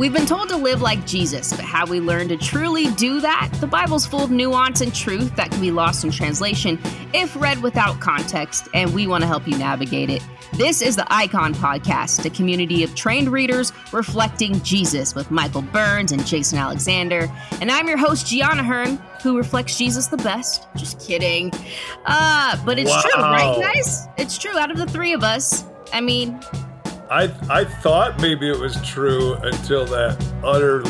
We've been told to live like Jesus, but how we learn to truly do that? The Bible's full of nuance and truth that can be lost in translation if read without context, and we want to help you navigate it. This is the Icon Podcast, a community of trained readers reflecting Jesus with Michael Burns and Jason Alexander. And I'm your host, Gianna Hearn, who reflects Jesus the best. Just kidding. Uh, but it's Wow. true, right, guys? It's true. Out of the three of us, I mean, I I thought maybe it was true until that utter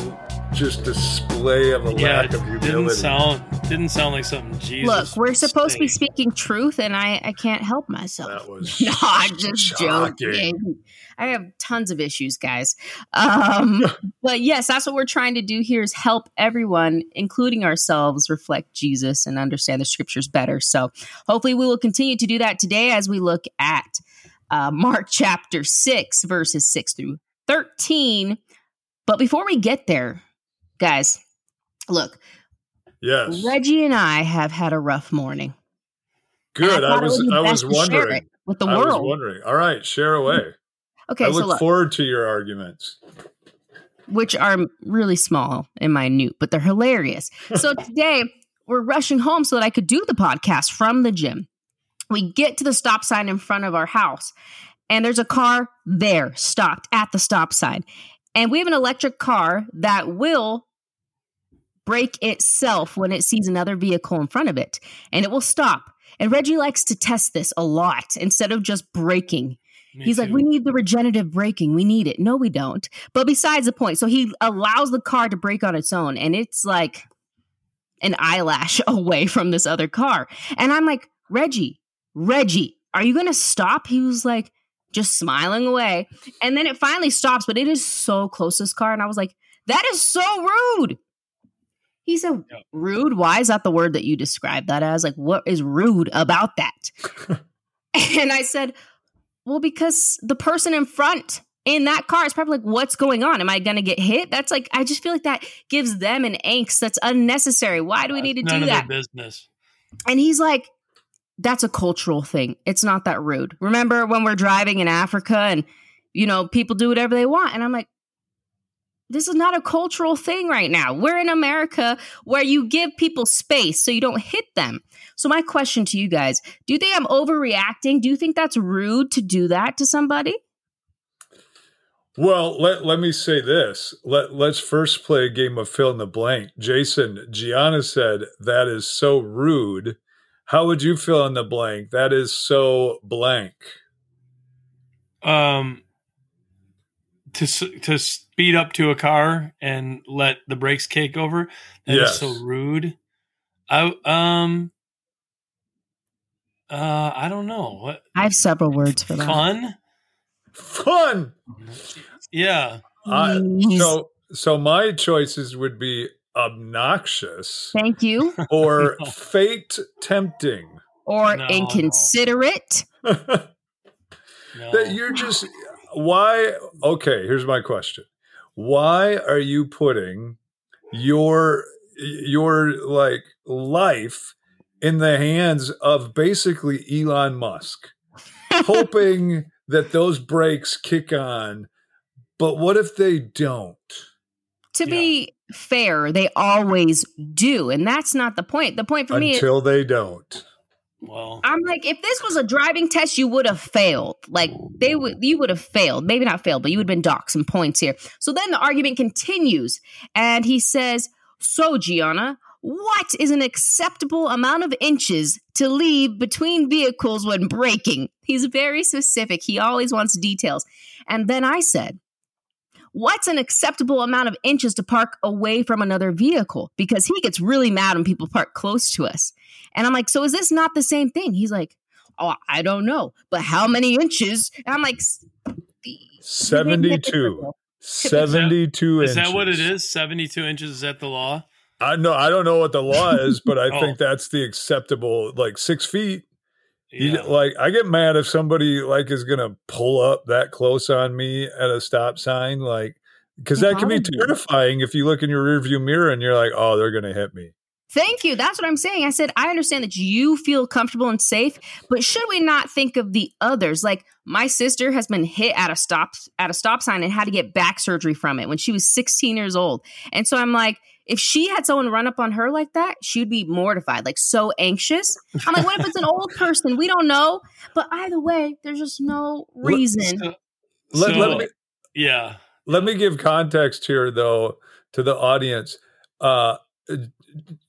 just display of a Yeah, lack it of didn't sound didn't sound like something Jesus. look, we're would supposed to be speaking truth, and I, I can't help myself. That was no, I'm just shocking. joking. I have tons of issues, guys. Um, but yes, that's what we're trying to do here is help everyone, including ourselves, reflect Jesus and understand the scriptures better. So hopefully we will continue to do that today as we look at uh, Mark chapter 6, verses 6 through 13. But before we get there, guys, look, Yes, Reggie and I have had a rough morning. good. And I was I was wondering. with the I was world. wondering. All right, share away. Okay, I so look look, forward to your arguments. which are really small and minute, but they're hilarious. So today we're rushing home so that I could do the podcast from the gym. We get to the stop sign in front of our house, and there's a car there stopped at the stop sign. And we have an electric car that will brake itself when it sees another vehicle in front of it, and it will stop. And Reggie likes to test this a lot instead of just braking. Me He's like, we need the regenerative braking. We need it. No, we don't. But besides the point, so he allows the car to brake on its own, and it's like an eyelash away from this other car. And I'm like, Reggie, Reggie, are you going to stop? He was like, just smiling away. And then it finally stops, but it is so close to this car. And I was like, that is so rude. He said, rude? Why is that the word that you described that as? Like, what is rude about that? and I said, well, because the person in front in that car is probably like, what's going on? Am I going to get hit? That's like, I just feel like that gives them an angst that's unnecessary. Why do we need to do that? Business. And he's like, that's a cultural thing. It's not that rude. Remember when we're driving in Africa and, you know, people do whatever they want? And I'm like, this is not a cultural thing right now. We're in America where you give people space so you don't hit them. So, my question to you guys do you think I'm overreacting? Do you think that's rude to do that to somebody? Well, let, let me say this. Let let's first play a game of fill in the blank. Jason, Gianna said that is so rude. How would you fill in the blank? That is so blank. Um, to to speed up to a car and let the brakes kick over. That is Yes. so rude. I um. Uh, I don't know what I have several words for that. fun. Fun. Yeah, I- so so my choices would be obnoxious Thank you. or fate tempting. Or No. inconsiderate. that no. you're just why okay here's my question why are you putting your your like life in the hands of basically Elon Musk hoping that those brakes kick on but what if they don't to Yeah. be fair, they always do. And that's not the point. The point for me until they don't well, I'm like, if this was a driving test, you would have failed. Like oh, they would you would have failed. Maybe not failed, but you would have been docked some points here. So then the argument continues, and he says, So Gianna, what is an acceptable amount of inches to leave between vehicles when braking? He's very specific. He always wants details. And then I said, What's an acceptable amount of inches to park away from another vehicle? Because he gets really mad when people park close to us. And I'm like, so is this not the same thing? He's like, oh, I don't know, but how many inches? And I'm like, 72 72 is inches that what it is? Seventy-two inches is that the law? I know I don't know what the law is but I Oh. think that's the acceptable like 6 feet You Yeah. like I get mad if somebody like is gonna pull up that close on me at a stop sign, like because that can be terrifying if you look in your rearview mirror and you're like, oh, they're gonna hit me. Thank you. That's what I'm saying. I said, I understand that you feel comfortable and safe, but should we not think of the others? Like my sister has been hit at a stop at a stop sign and had to get back surgery from it when she was 16 years old. And so I'm like, if she had someone run up on her like that, she'd be mortified, like so anxious. I'm like, what if it's an old person? We don't know. But either way, there's just no reason. So, Let, so, let me yeah. let me give context here though to the audience. Uh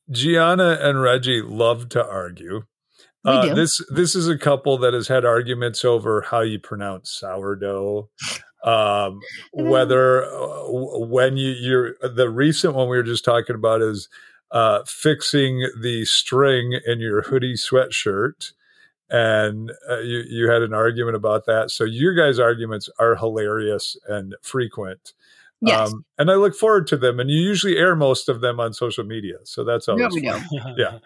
Gianna and Reggie love to argue. We Uh, do. this this is a couple that has had arguments over how you pronounce sourdough, um, whether uh, when you you're the recent one we were just talking about is uh, fixing the string in your hoodie sweatshirt, and uh, you you had an argument about that. So your guys' arguments are hilarious and frequent. yes. Um, and I look forward to them. And you usually air most of them on social media, so that's always no, we fun. don't. Yeah.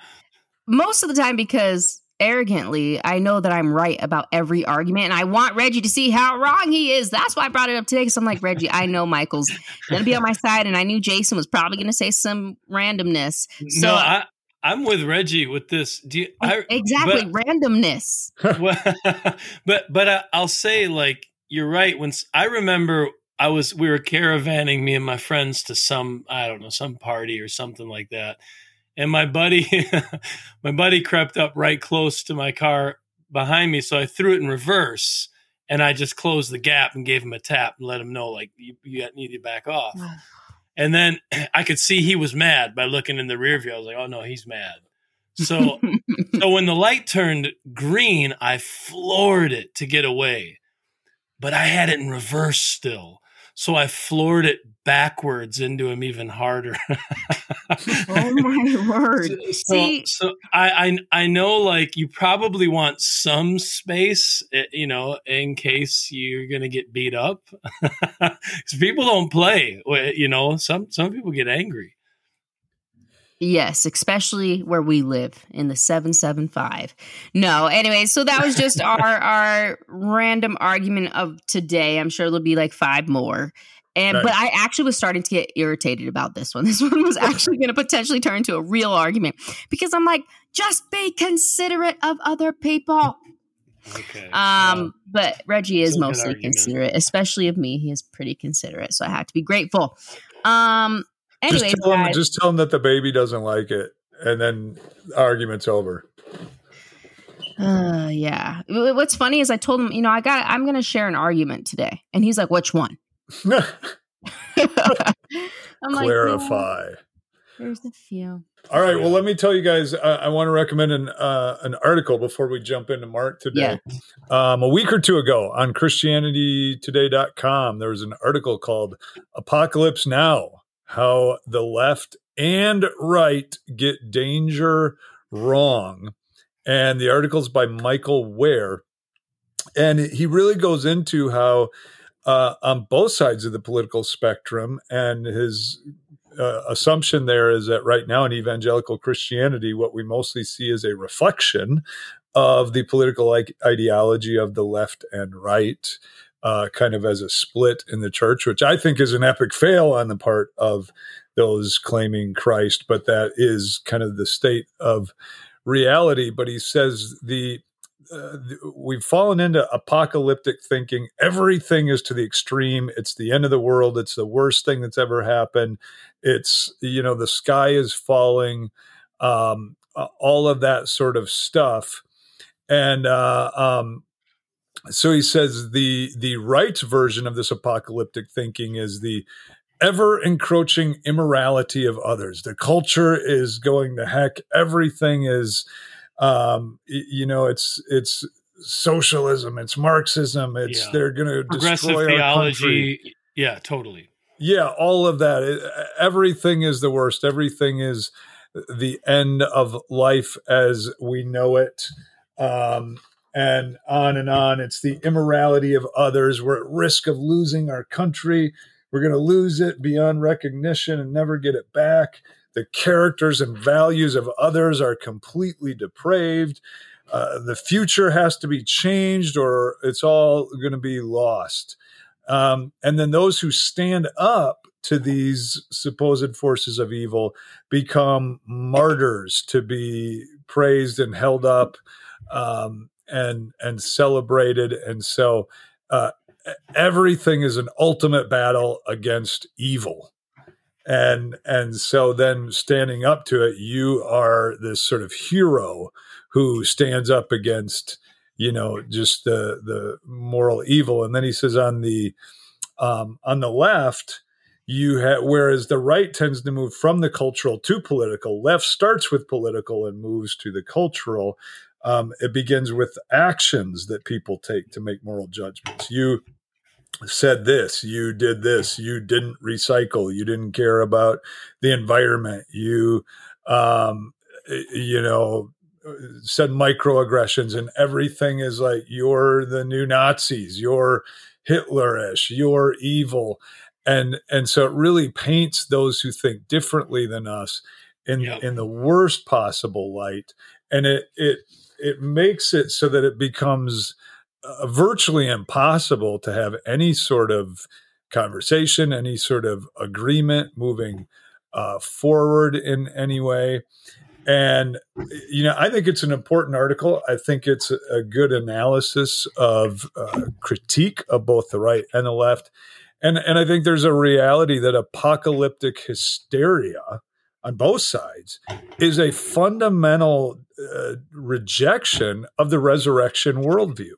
Most of the time because arrogantly, I know that I'm right about every argument and I want Reggie to see how wrong he is. That's why I brought it up today because I'm like, Reggie, I know Michael's to be on my side and I knew Jason was probably to say some randomness. So, no, I, I'm with Reggie with this. Do you, I, oh, exactly, randomness. well, but but I, I'll say like you're right. When I remember I was we were caravanning me and my friends to some I don't know some party or something like that, and my buddy my buddy crept up right close to my car behind me, so I threw it in reverse. And I just closed the gap and gave him a tap and let him know, like, you, you need to back off. And then I could see he was mad by looking in the rear view. I was like, oh no, he's mad. So so when the light turned green, I floored it to get away. But I had it in reverse still. So I floored it backwards into him even harder. oh my word. So, See- so I, I I know like you probably want some space, eh, you know, in case you're gonna get beat up. Because people don't play, you know. Some some people get angry. Yes, especially where we live in the 775. No, anyway, so that was just our our random argument of today. I'm sure there'll be like five more. And but I actually was starting to get irritated about this one. This one was actually going to potentially turn into a real argument because I'm like, just be considerate of other people. Okay. Um, but Reggie is It's a good mostly considerate, especially of me. He is pretty considerate, so I have to be grateful. Um, anyways, just tell him, guys, just tell him that the baby doesn't like it, and then argument's over. Uh, yeah. What's funny is I told him, you know, I got, I'm going to share an argument today, and he's like, "Which one?" I'm like, "Yeah, Clarify. there's a few. All right. Well, let me tell you guys. Uh, I want to recommend an uh, an article before we jump into Mark today. Um, a week or two ago on ChristianityToday.com, there was an article called "Apocalypse Now: How the Left and Right Get Danger Wrong," and the article's by Michael Wear, and he really goes into how. Uh, on both sides of the political spectrum, and his uh, assumption there is that right now in evangelical Christianity, what we mostly see is a reflection of the political ideology of the left and right, uh, kind of as a split in the church, which I think is an epic fail on the part of those claiming Christ, but that is kind of the state of reality. But he says the uh, th- we've fallen into apocalyptic thinking. Everything is to the extreme. It's the end of the world. It's the worst thing that's ever happened. It's you know the sky is falling. Um, all of that sort of stuff, and uh, um, so he says the the right version of this apocalyptic thinking is the ever encroaching immorality of others. The culture is going to heck. Everything is um you know it's it's socialism it's marxism it's Yeah. they're going to destroy our country. Yeah, totally. yeah all of that It- everything is the worst everything is the end of life as we know it um and on and on. It's the immorality of others. We're at risk of losing our country. We're going to lose it beyond recognition and never get it back. The characters and values of others are completely depraved. Uh, the future has to be changed or it's all going to be lost. Um, and then those who stand up to these supposed forces of evil become martyrs to be praised and held up. Um, and and celebrated and so uh, everything is an ultimate battle against evil. And and so then standing up to it you are this sort of hero who stands up against you know just the the moral evil. And then he says on the um, on the left you have whereas the right tends to move from the cultural to political left starts with political and moves to the cultural um, it begins with actions that people take to make moral judgments. You said this, you did this, you didn't recycle, you didn't care about the environment, you, um, you know, said microaggressions, and everything is like you're the new Nazis, you're Hitlerish, you're evil, and and so it really paints those who think differently than us in yeah. in the worst possible light, and it it it makes it so that it becomes uh, virtually impossible to have any sort of conversation, any sort of agreement moving uh, forward in any way. And, you know, I think it's an important article. I think it's a good analysis of uh, critique of both the right and the left. And, and I think there's a reality that apocalyptic hysteria on both sides is a fundamental uh, rejection of the resurrection worldview.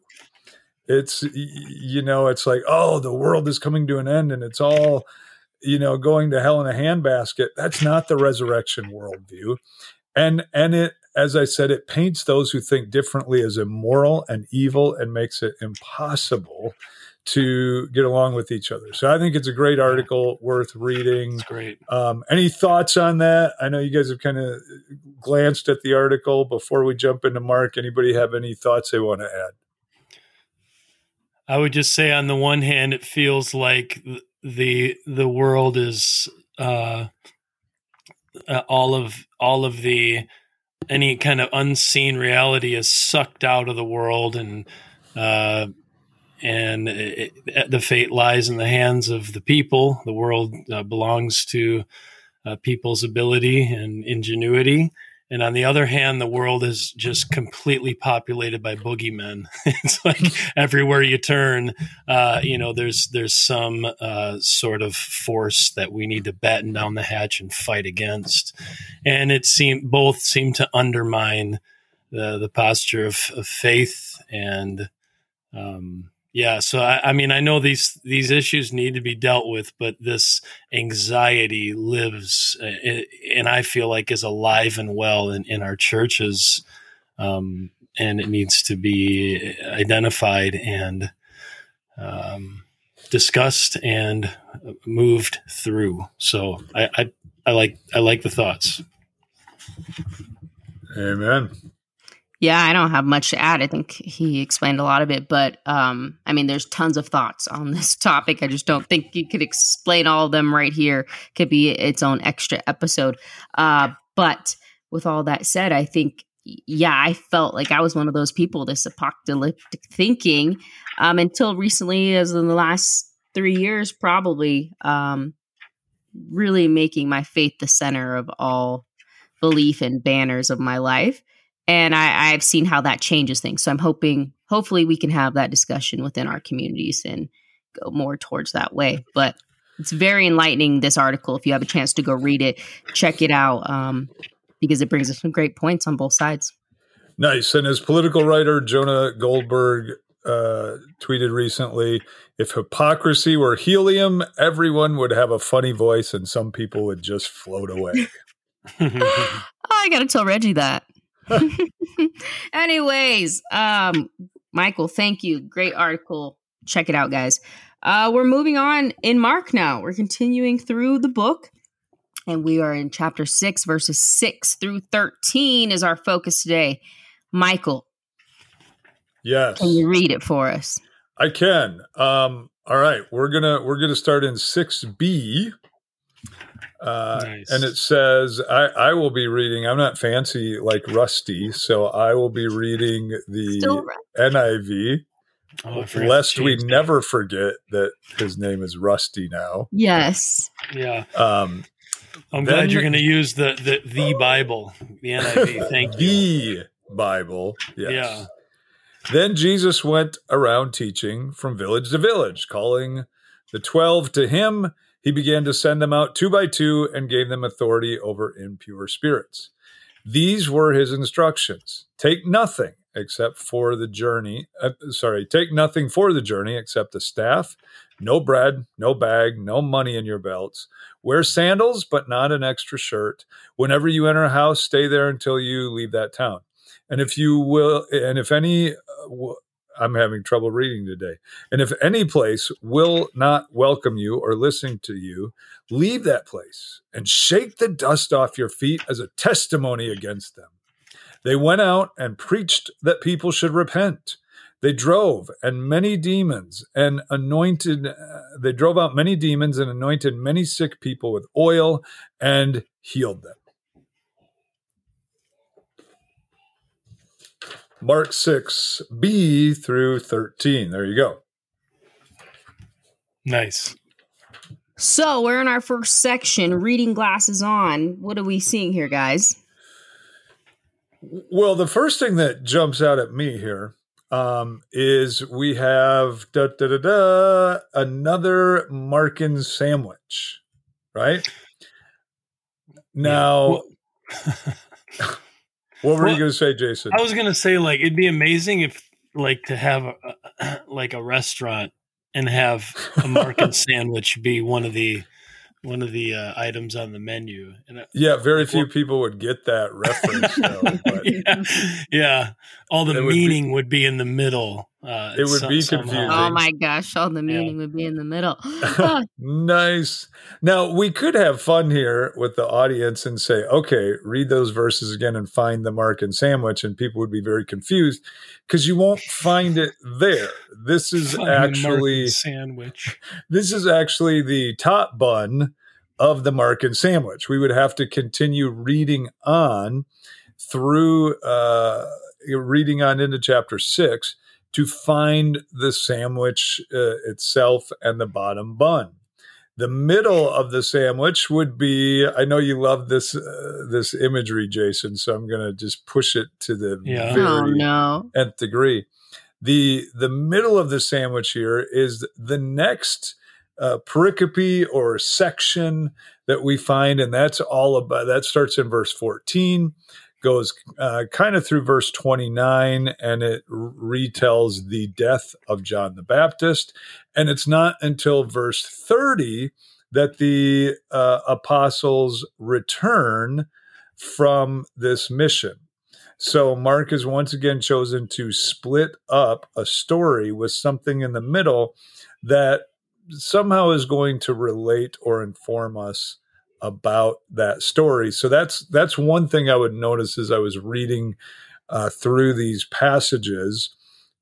It's you know it's like oh the world is coming to an end and it's all you know going to hell in a handbasket. That's not the resurrection worldview. And and it as i said it paints those who think differently as immoral and evil and makes it impossible to get along with each other. So i think it's a great article worth reading. It's great. Um, any thoughts on that? I know you guys have kind of glanced at the article. Before we jump into mark anybody have any thoughts they want to add? I would just say, on the one hand, it feels like the the world is uh, uh, all of all of the any kind of unseen reality is sucked out of the world, and uh, and it, it, the fate lies in the hands of the people. The world uh, belongs to uh, people's ability and ingenuity, and on the other hand, the world is just completely populated by boogeymen. it's like everywhere you turn, uh, you know, there's there's some uh, sort of force that we need to batten down the hatch and fight against. And it seem both seem to undermine the the posture of, of faith and um, yeah, so I, I, mean, I know these these issues need to be dealt with, but this anxiety lives, uh, and I feel like is alive and well in, in our churches, um, and it needs to be identified and um, discussed and moved through. So I, I I like I like the thoughts. Amen. Yeah, I don't have much to add. I think he explained a lot of it, but um, I mean, there's tons of thoughts on this topic. I just don't think you could explain all of them right here. Could be its own extra episode. Uh, but with all that said, I think, yeah, I felt like I was one of those people, this apocalyptic thinking, um, until recently, as in the last three years, probably, um, really making my faith the center of all belief and banners of my life and I, I've seen how that changes things. So I'm hoping, hopefully, we can have that discussion within our communities and go more towards that way. But it's very enlightening. This article, if you have a chance to go read it, check it out um, because it brings us some great points on both sides. Nice. And as political writer Jonah Goldberg uh, tweeted recently, if hypocrisy were helium, everyone would have a funny voice and some people would just float away. oh, I got to tell Reggie that. Anyways, um, Michael, thank you. Great article. Check it out, guys. Uh, we're moving on in Mark now. We're continuing through the book, and we are in chapter six, verses six through 13 is our focus today. Michael. Yes. Can you read it for us? I can. Um, all right. We're gonna we're gonna start in 6b uh, nice. And it says, I, I will be reading, I'm not fancy like Rusty, so I will be reading the NIV Oh, I forgot to lest we that. never forget that his name is Rusty now. Yes. Yeah, Um, I'm Then- glad you're going to use the the the Bible, the NIV. Thank you. the Bible. Yes. Yeah. Then Jesus went around teaching from village to village, calling the twelve to him. He began to send them out two by two and gave them authority over impure spirits. These were his instructions take nothing except for the journey. Uh, sorry, take nothing for the journey except a staff, no bread, no bag, no money in your belts. Wear sandals, but not an extra shirt. Whenever you enter a house, stay there until you leave that town. And if you will, and if any, uh, I'm having trouble reading today. And if any place will not welcome you or listen to you, leave that place and shake the dust off your feet as a testimony against them. They went out and preached that people should repent. They drove and many demons and anointed, uh, they drove out many demons and anointed many sick people with oil and healed them. Mark 6, B through 13. There you go. Nice. So we're in our first section, reading glasses on. What are we seeing here, guys? Well, the first thing that jumps out at me here um, is we have da, da, da, da, another Markan sandwich, right? Now, Well- what were well, you going to say, Jason? I was gonna say like it'd be amazing if like to have a, like a restaurant and have a market sandwich be one of the one of the uh, items on the menu. And uh, yeah, very few what- people would get that reference, though. But yeah, yeah, all the It would be- meaning would be in the middle. Uh, It would some- be somehow. confusing. Oh my gosh, all the meaning would be in the middle. Oh, Nice. Now we could have fun here with the audience and say, okay, read those verses again and find the Markan sandwich, and people would be very confused because you won't find it there. This is Find the actually sandwich. this is actually the top bun of the Markan sandwich. We would have to continue reading on through uh, reading on into chapter six to find the sandwich uh, itself and the bottom bun. The middle of the sandwich would be. I know you love this uh, this imagery, Jason. So I'm going to just push it to the Yeah. very oh no. nth degree. The the middle of the sandwich here is the next uh, pericope or section that we find, and that's all about. That starts in verse fourteen, goes uh, kind of through verse twenty nine, and it retells the death of John the Baptist. And it's not until verse thirty that the uh, apostles return from this mission. So Mark is once again chosen to split up a story with something in the middle that somehow is going to relate or inform us about that story. So that's that's one thing I would notice as I was reading uh, through these passages.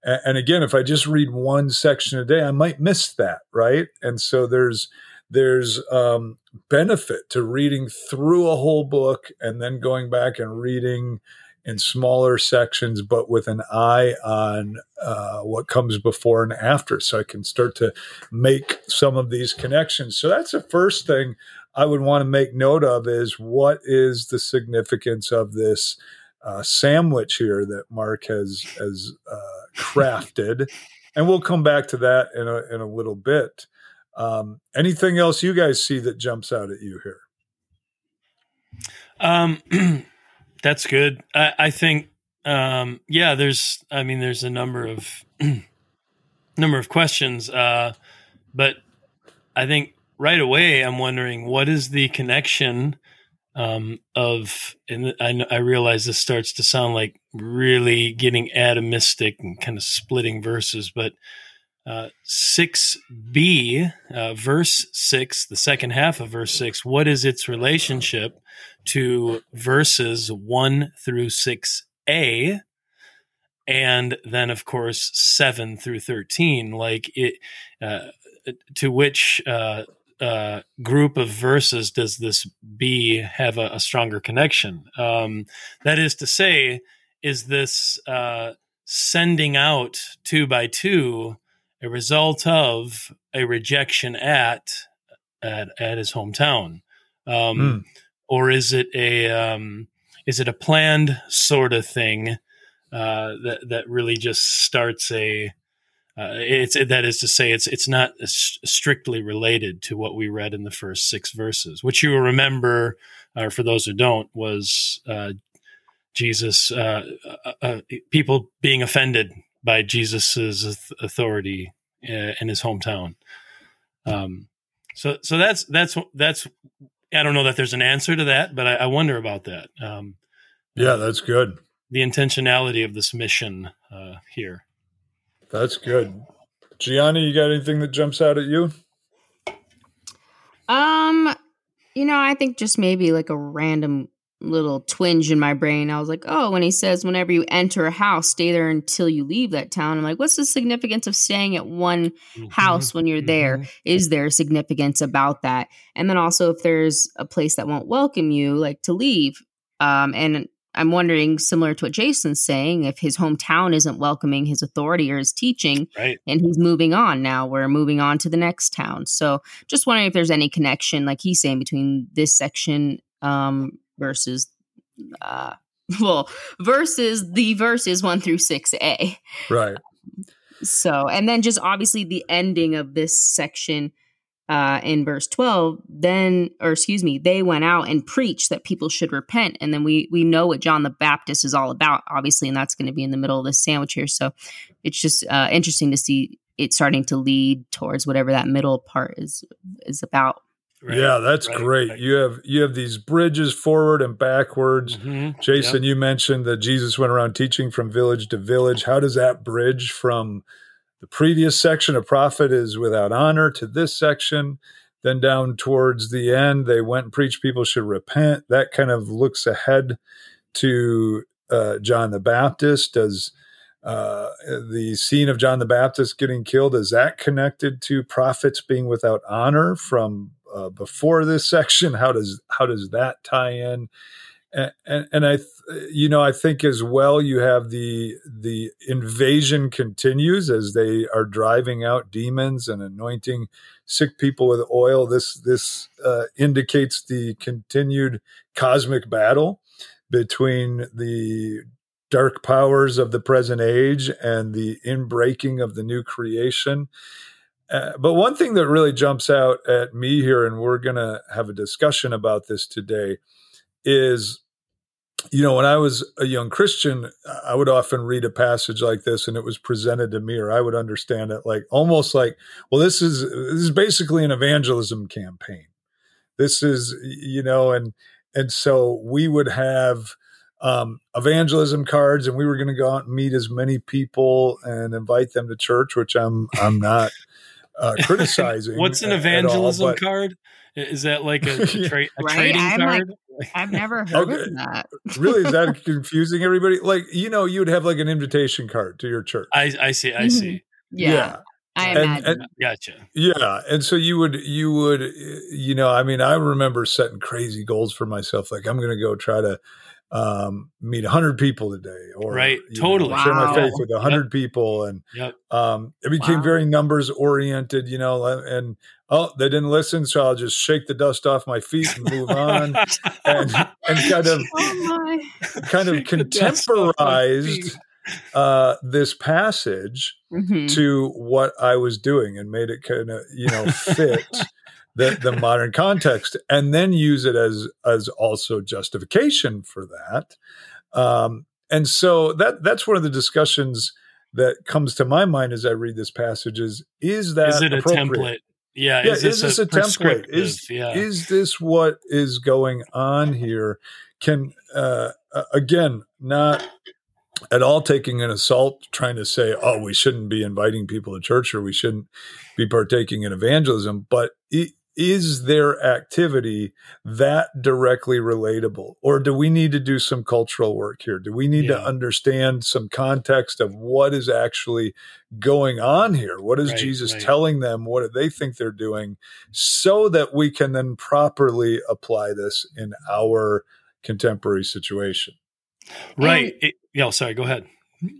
A- And again, if I just read one section a day, I might miss that, right? And so there's there's um, benefit to reading through a whole book and then going back and reading in smaller sections, but with an eye on uh, what comes before and after, so I can start to make some of these connections. So that's the first thing I would want to make note of is what is the significance of this uh, sandwich here that Mark has has uh, crafted, and we'll come back to that in a in a little bit. Um, anything else you guys see that jumps out at you here? Um, that's good. I, I think, um, yeah, there's, I mean, there's a number of, number of questions. Uh, but I think right away, I'm wondering what is the connection, um, of, and I, I realize this starts to sound like really getting atomistic and kind of splitting verses, but, uh, 6b, uh, verse 6, the second half of verse 6, what is its relationship to verses 1 through 6a and then of course 7 through 13 like it uh, to which uh, uh, group of verses does this b have a, a stronger connection um, that is to say is this uh, sending out two by two a result of a rejection at at, at his hometown um, Mm. or is it a um, is it a planned sort of thing uh, that that really just starts a uh, it's that is to say it's it's not strictly related to what we read in the first six verses which you will remember or for those who don't was uh, Jesus uh, uh, uh, people being offended by Jesus's authority uh, in his hometown um, so so that's that's that's I don't know that there's an answer to that, but I, I wonder about that. Um, Yeah, that's good. the intentionality of this mission uh, here. That's good. Gianni, you got anything that jumps out at you? Um, you know, I think just maybe like a random little twinge in my brain. I was like, oh, when he says, whenever you enter a house, stay there until you leave that town. I'm like, what's the significance of staying at one house when you're there? Is there? Mhm. Is there significance about that? And then also, if there's a place that won't welcome you, like to leave. Um, and I'm wondering, similar to what Jason's saying, if his hometown isn't welcoming his authority or his teaching, Right. and he's moving on now. We're moving on to the next town. So just wondering if there's any connection, like he's saying, between this section um, versus, uh, well, versus the verses one through six A. Right. So, and then just obviously the ending of this section uh, in verse 12, then, or excuse me, they went out and preached that people should repent. And then we, we know what John the Baptist is all about, obviously, and that's going to be in the middle of this sandwich here. So it's just uh, interesting to see it starting to lead towards whatever that middle part is, is about. Right. Yeah, that's Right, great. right. You have you have these bridges forward and backwards. Mhm. Jason, you mentioned that Jesus went around teaching from village to village. How does that bridge from the previous section, a prophet is without honor, to this section? Then down towards the end, they went and preached people should repent. That kind of looks ahead to uh, John the Baptist. Does uh, the scene of John the Baptist getting killed is that connected to prophets being without honor from uh, before this section? How does how does that tie in? And, and, I, th- you know, I think as well you have the the invasion continues as they are driving out demons and anointing sick people with oil. This this uh, indicates the continued cosmic battle between the dark powers of the present age and the inbreaking of the new creation. Uh, but one thing that really jumps out at me here, and we're going to have a discussion about this today, is you know, when I was a young Christian, I would often read a passage like this and it was presented to me, or I would understand it like almost like, well, this is this is basically an evangelism campaign. This is, you know, and and so we would have um, evangelism cards, and we were going to go out and meet as many people and invite them to church, which I'm I'm not uh, criticizing. What's an all, evangelism but- card? Is that like a, a, tra- a Right? trading I'm like- card? I've never heard Okay. of that. really is that confusing everybody like you know you would have like an invitation card to your church I, I see. I Mhm. see. Yeah, I And- imagine. and- Gotcha. yeah and so you would you would uh, you know i mean i remember setting crazy goals for myself like i'm gonna go try to um meet 100 people today or Right, totally. know, share my faith with 100 people and Yep. um it became Wow. very numbers oriented you know and oh they didn't listen so i'll just shake the dust off my feet and move on and and kind of oh my. kind of Shake the dust off my contemporized uh this passage Mhm. to what I was doing and made it kind of you know fit the the modern context, and then use it as as also justification for that. Um, and so that that's one of the discussions that comes to my mind as I read this passage is is that Is it a template? Yeah. Yeah, is is, this, this a, template? Is yeah. is this what is going on here? Can uh, again not at all taking an assault trying to say, oh, we shouldn't be inviting people to church or we shouldn't be partaking in evangelism, but i- is their activity that directly relatable? Or do we need to do some cultural work here? Do we need Yeah. to understand some context of what is actually going on here? What is Right, Jesus right. telling them? What do they think they're doing? So that we can then properly apply this in our contemporary situation. right. It, yeah. Sorry. Go ahead.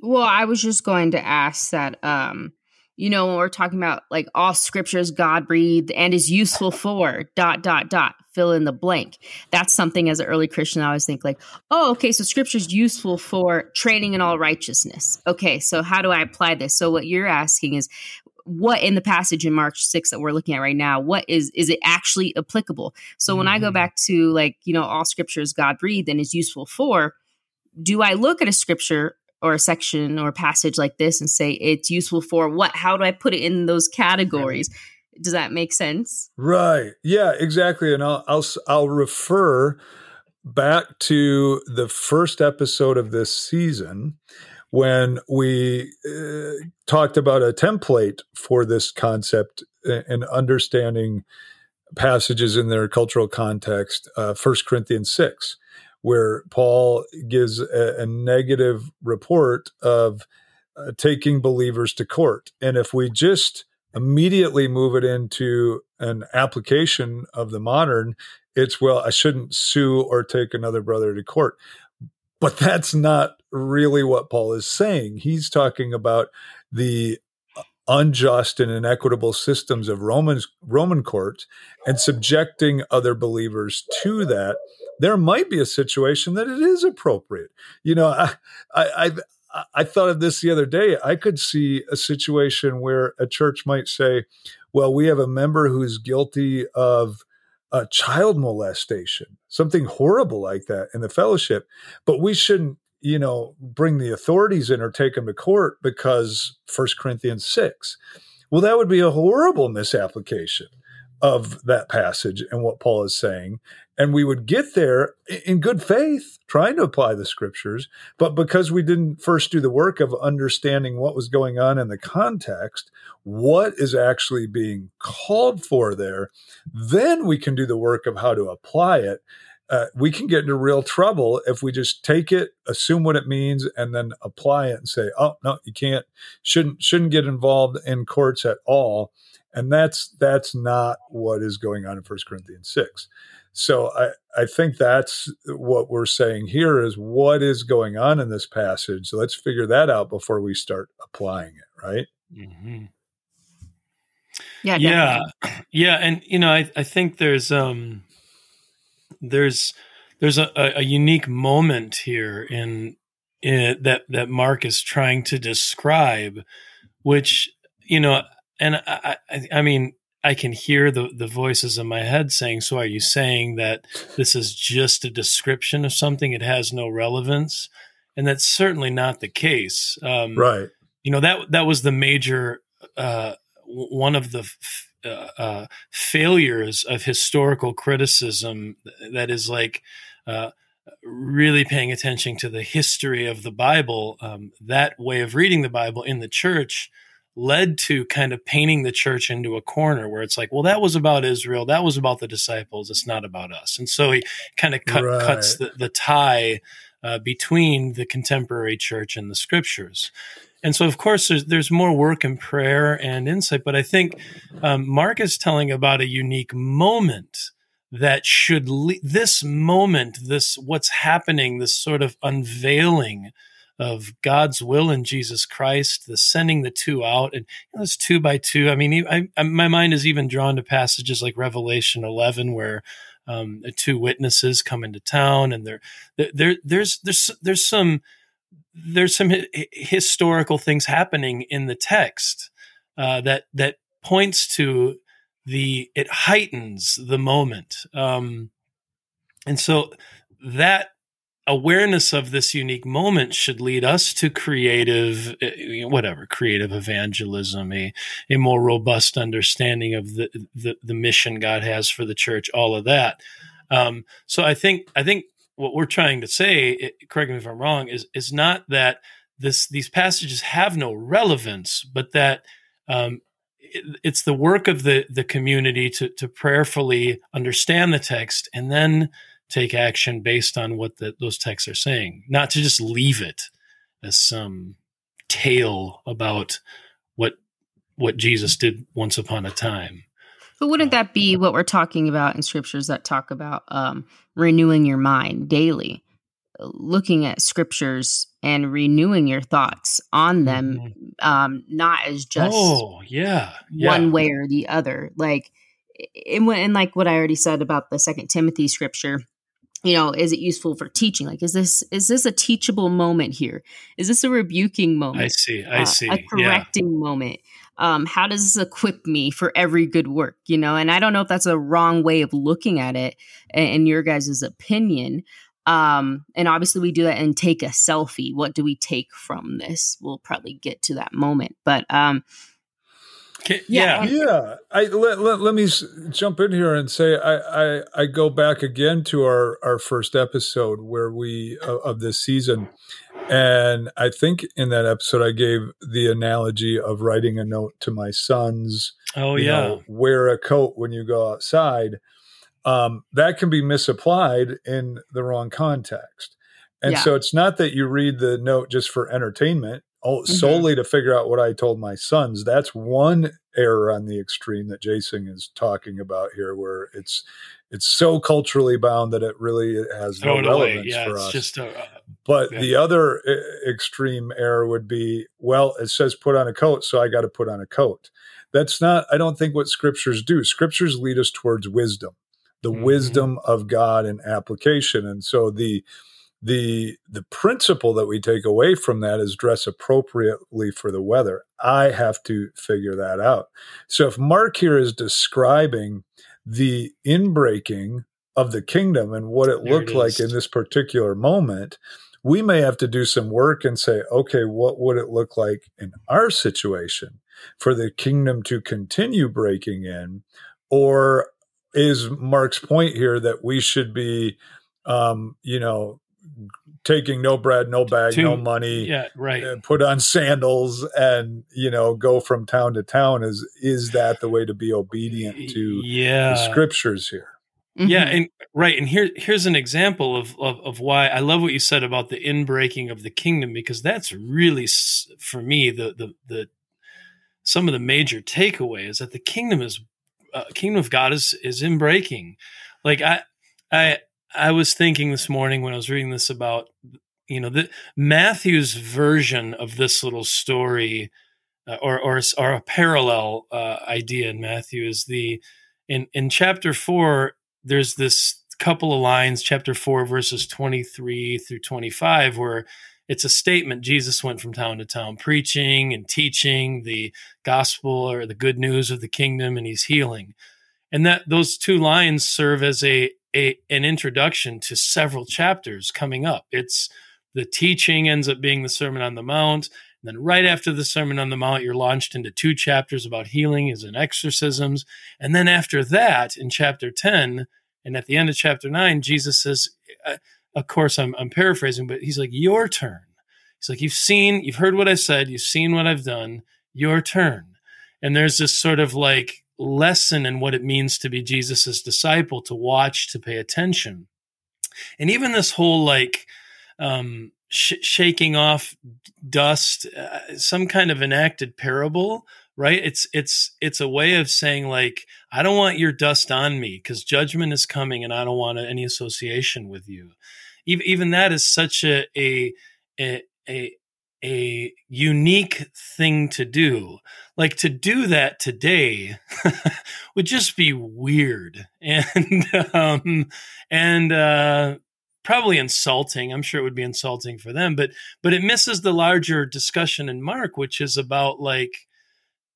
Well, I was just going to ask that um you know when we're talking about like all scriptures God breathed and is useful for dot dot dot fill in the blank. That's something as an early Christian I always think like, oh, okay, so scripture is useful for training in all righteousness. Okay, so how do I apply this? So what you're asking is what in the passage in Mark 6 that we're looking at right now, what is is it actually applicable? So mm-hmm. when I go mm-hmm. back to like, you know, all scriptures God breathed and is useful for, do I look at a scripture or a section or a passage like this and say it's useful for what? How do I put it in those categories? Does that make sense? Right. Yeah, exactly. And I'll I'll I'll refer back to the first episode of this season when we uh, talked about a template for this concept and understanding passages in their cultural context, uh, 1 Corinthians 6 where Paul gives a, a negative report of uh, taking believers to court. And if we just immediately move it into an application of the modern, it's, well, I shouldn't sue or take another brother to court. But that's not really what Paul is saying. He's talking about the unjust and inequitable systems of Romans Roman courts and subjecting other believers to that there might be a situation that it is appropriate. You know, I, I, I, I thought of this the other day. I could see a situation where a church might say, well, we have a member who's guilty of a child molestation, something horrible like that in the fellowship, but we shouldn't, you know, bring the authorities in or take them to court because First Corinthians 6. Well, that would be a horrible misapplication of that passage and what Paul is saying. And we would get there in good faith, trying to apply the scriptures. But because we didn't first do the work of understanding what was going on in the context, what is actually being called for there, then we can do the work of how to apply it. Uh, we can get into real trouble if we just take it, assume what it means, and then apply it and say, "Oh no, you can't, shouldn't shouldn't get involved in courts at all." And that's that's not what is going on in First Corinthians six. So I, I think that's what we're saying here is what is going on in this passage. So let's figure that out before we start applying it, right? Mm-hmm. Yeah, yeah, yeah, and you know, I, I think there's um, there's there's a, a unique moment here in, in that that Mark is trying to describe, which you know, and I, I, I mean, I can hear the, the voices in my head saying, So are you saying that this is just a description of something? It has no relevance? And that's certainly not the case. Um, right. You know, that, that was the major, uh, one of the f- uh, uh, failures of historical criticism that is like, uh, really paying attention to the history of the Bible, um, that way of reading the Bible in the church led to kind of painting the church into a corner where it's like, well, that was about Israel, that was about the disciples, it's not about us. And so he kind of cut, right. cuts the, the tie uh, between the contemporary church and the scriptures. And so, of course, there's, there's more work and prayer and insight, but I think um, Mark is telling about a unique moment that should le- this moment, this what's happening, this sort of unveiling of God's will in Jesus Christ, the sending the two out, and you know, it's two by two. I mean, I, I, my mind is even drawn to passages like Revelation 11, where um, two witnesses come into town, and there, there, there's, there's, there's some, there's some hi- historical things happening in the text uh, that that points to the it heightens the moment, um, and so that awareness of this unique moment should lead us to creative eh, whatever creative evangelism a, a more robust understanding of the, the, the mission god has for the church all of that. Um, so i think i think what we're trying to say eh, correct me if i'm wrong is is not that this these passages have no relevance but that um, it, it's the work of the the community to to prayerfully understand the text and then take action based on what the, those texts are saying, not to just leave it as some tale about what what Jesus did once upon a time. But wouldn't that be what we're talking about in scriptures that talk about um, renewing your mind daily? looking at scriptures and renewing your thoughts on them mm-hmm. um not as just oh yeah, yeah. one way or the other like and, and like what i already said about the second timothy scripture you know is it useful for teaching? Like is this is this a teachable moment here? Is this a rebuking moment? I see i uh, see a correcting yeah. moment? Um, how does this equip me for every good work you know? And i don't know if that's a wrong way of looking at it in your guys' opinion. Um, and obviously we do that and take a selfie. What do we take from this? We'll probably get to that moment. But um, yeah, yeah. I let, let, let me jump in here and say I, I, I go back again to our our first episode where we uh, of this season, and I think in that episode I gave the analogy of writing a note to my sons. Oh yeah, know, wear a coat when you go outside. Um, that can be misapplied in the wrong context. And yeah. so it's not that you read the note just for entertainment mm-hmm. solely to figure out what I told my sons. That's one error on the extreme that Jason is talking about here, where it's it's so culturally bound that it really has no relevance yeah, for us. Just a, but yeah. the other extreme error would be, well, it says put on a coat, so I got to put on a coat. That's not. I don't think what scriptures do. Scriptures lead us towards wisdom, the mm-hmm. wisdom of God and application, and so the the the principle that we take away from that is dress appropriately for the weather. I have to figure that out. So if Mark here is describing the inbreaking of the kingdom and what it there looked it like in this particular moment, we may have to do some work and say, okay, what would it look like in our situation for the kingdom to continue breaking in? Or is Mark's point here that we should be, um, you know, taking no bread, no bag, to, no money. Yeah, right. Put on sandals and you know go from town to town. Is is that the way to be obedient to yeah. the scriptures here? Mm-hmm. Yeah, and right, and here here's an example of, of of why I love what you said about the inbreaking of the kingdom because that's really for me the the the some of the major takeaways that the kingdom is uh, kingdom of God is is inbreaking. Like I I I was thinking this morning when I was reading this about you know the Matthew's version of this little story, uh, or or or a parallel uh, idea in Matthew is the in in chapter four. There's this couple of lines, chapter four, verses twenty three through twenty five, where it's a statement. Jesus went from town to town preaching and teaching the gospel or the good news of the kingdom, and he's healing. And that those two lines serve as a a, an introduction to several chapters coming up. It's the teaching ends up being the Sermon on the Mount. And then right after the Sermon on the Mount, you're launched into two chapters about healing and exorcisms. And then after that, in chapter 10, and at the end of chapter 9, Jesus says, uh, of course, I'm, I'm paraphrasing, but he's like, Your turn. He's like, You've seen, you've heard what I said, you've seen what I've done, your turn. And there's this sort of like lesson in what it means to be Jesus's disciple, to watch, to pay attention. And even this whole like um, sh- shaking off dust, uh, some kind of enacted parable, right? It's it's it's a way of saying like I don't want your dust on me because judgment is coming, and I don't want any association with you. Even even that is such a a a, a a unique thing to do. Like to do that today would just be weird and um, and uh, probably insulting. I'm sure it would be insulting for them, but but it misses the larger discussion in Mark, which is about like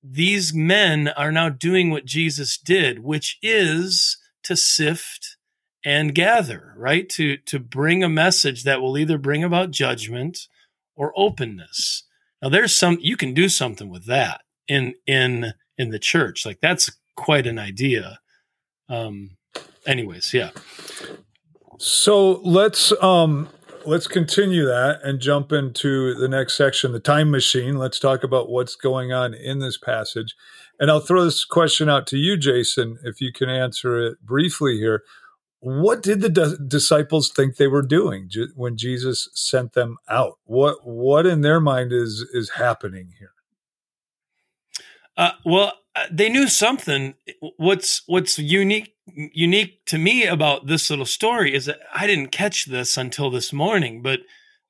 these men are now doing what Jesus did, which is to sift and gather, right? To to bring a message that will either bring about judgment or openness. Now there's some you can do something with that in in in the church. Like that's quite an idea. Um anyways, yeah. So let's um let's continue that and jump into the next section, the time machine. Let's talk about what's going on in this passage. And I'll throw this question out to you, Jason, if you can answer it briefly here what did the disciples think they were doing when Jesus sent them out? What what in their mind is is happening here? Uh, well, uh, they knew something. What's what's unique unique to me about this little story is that I didn't catch this until this morning, but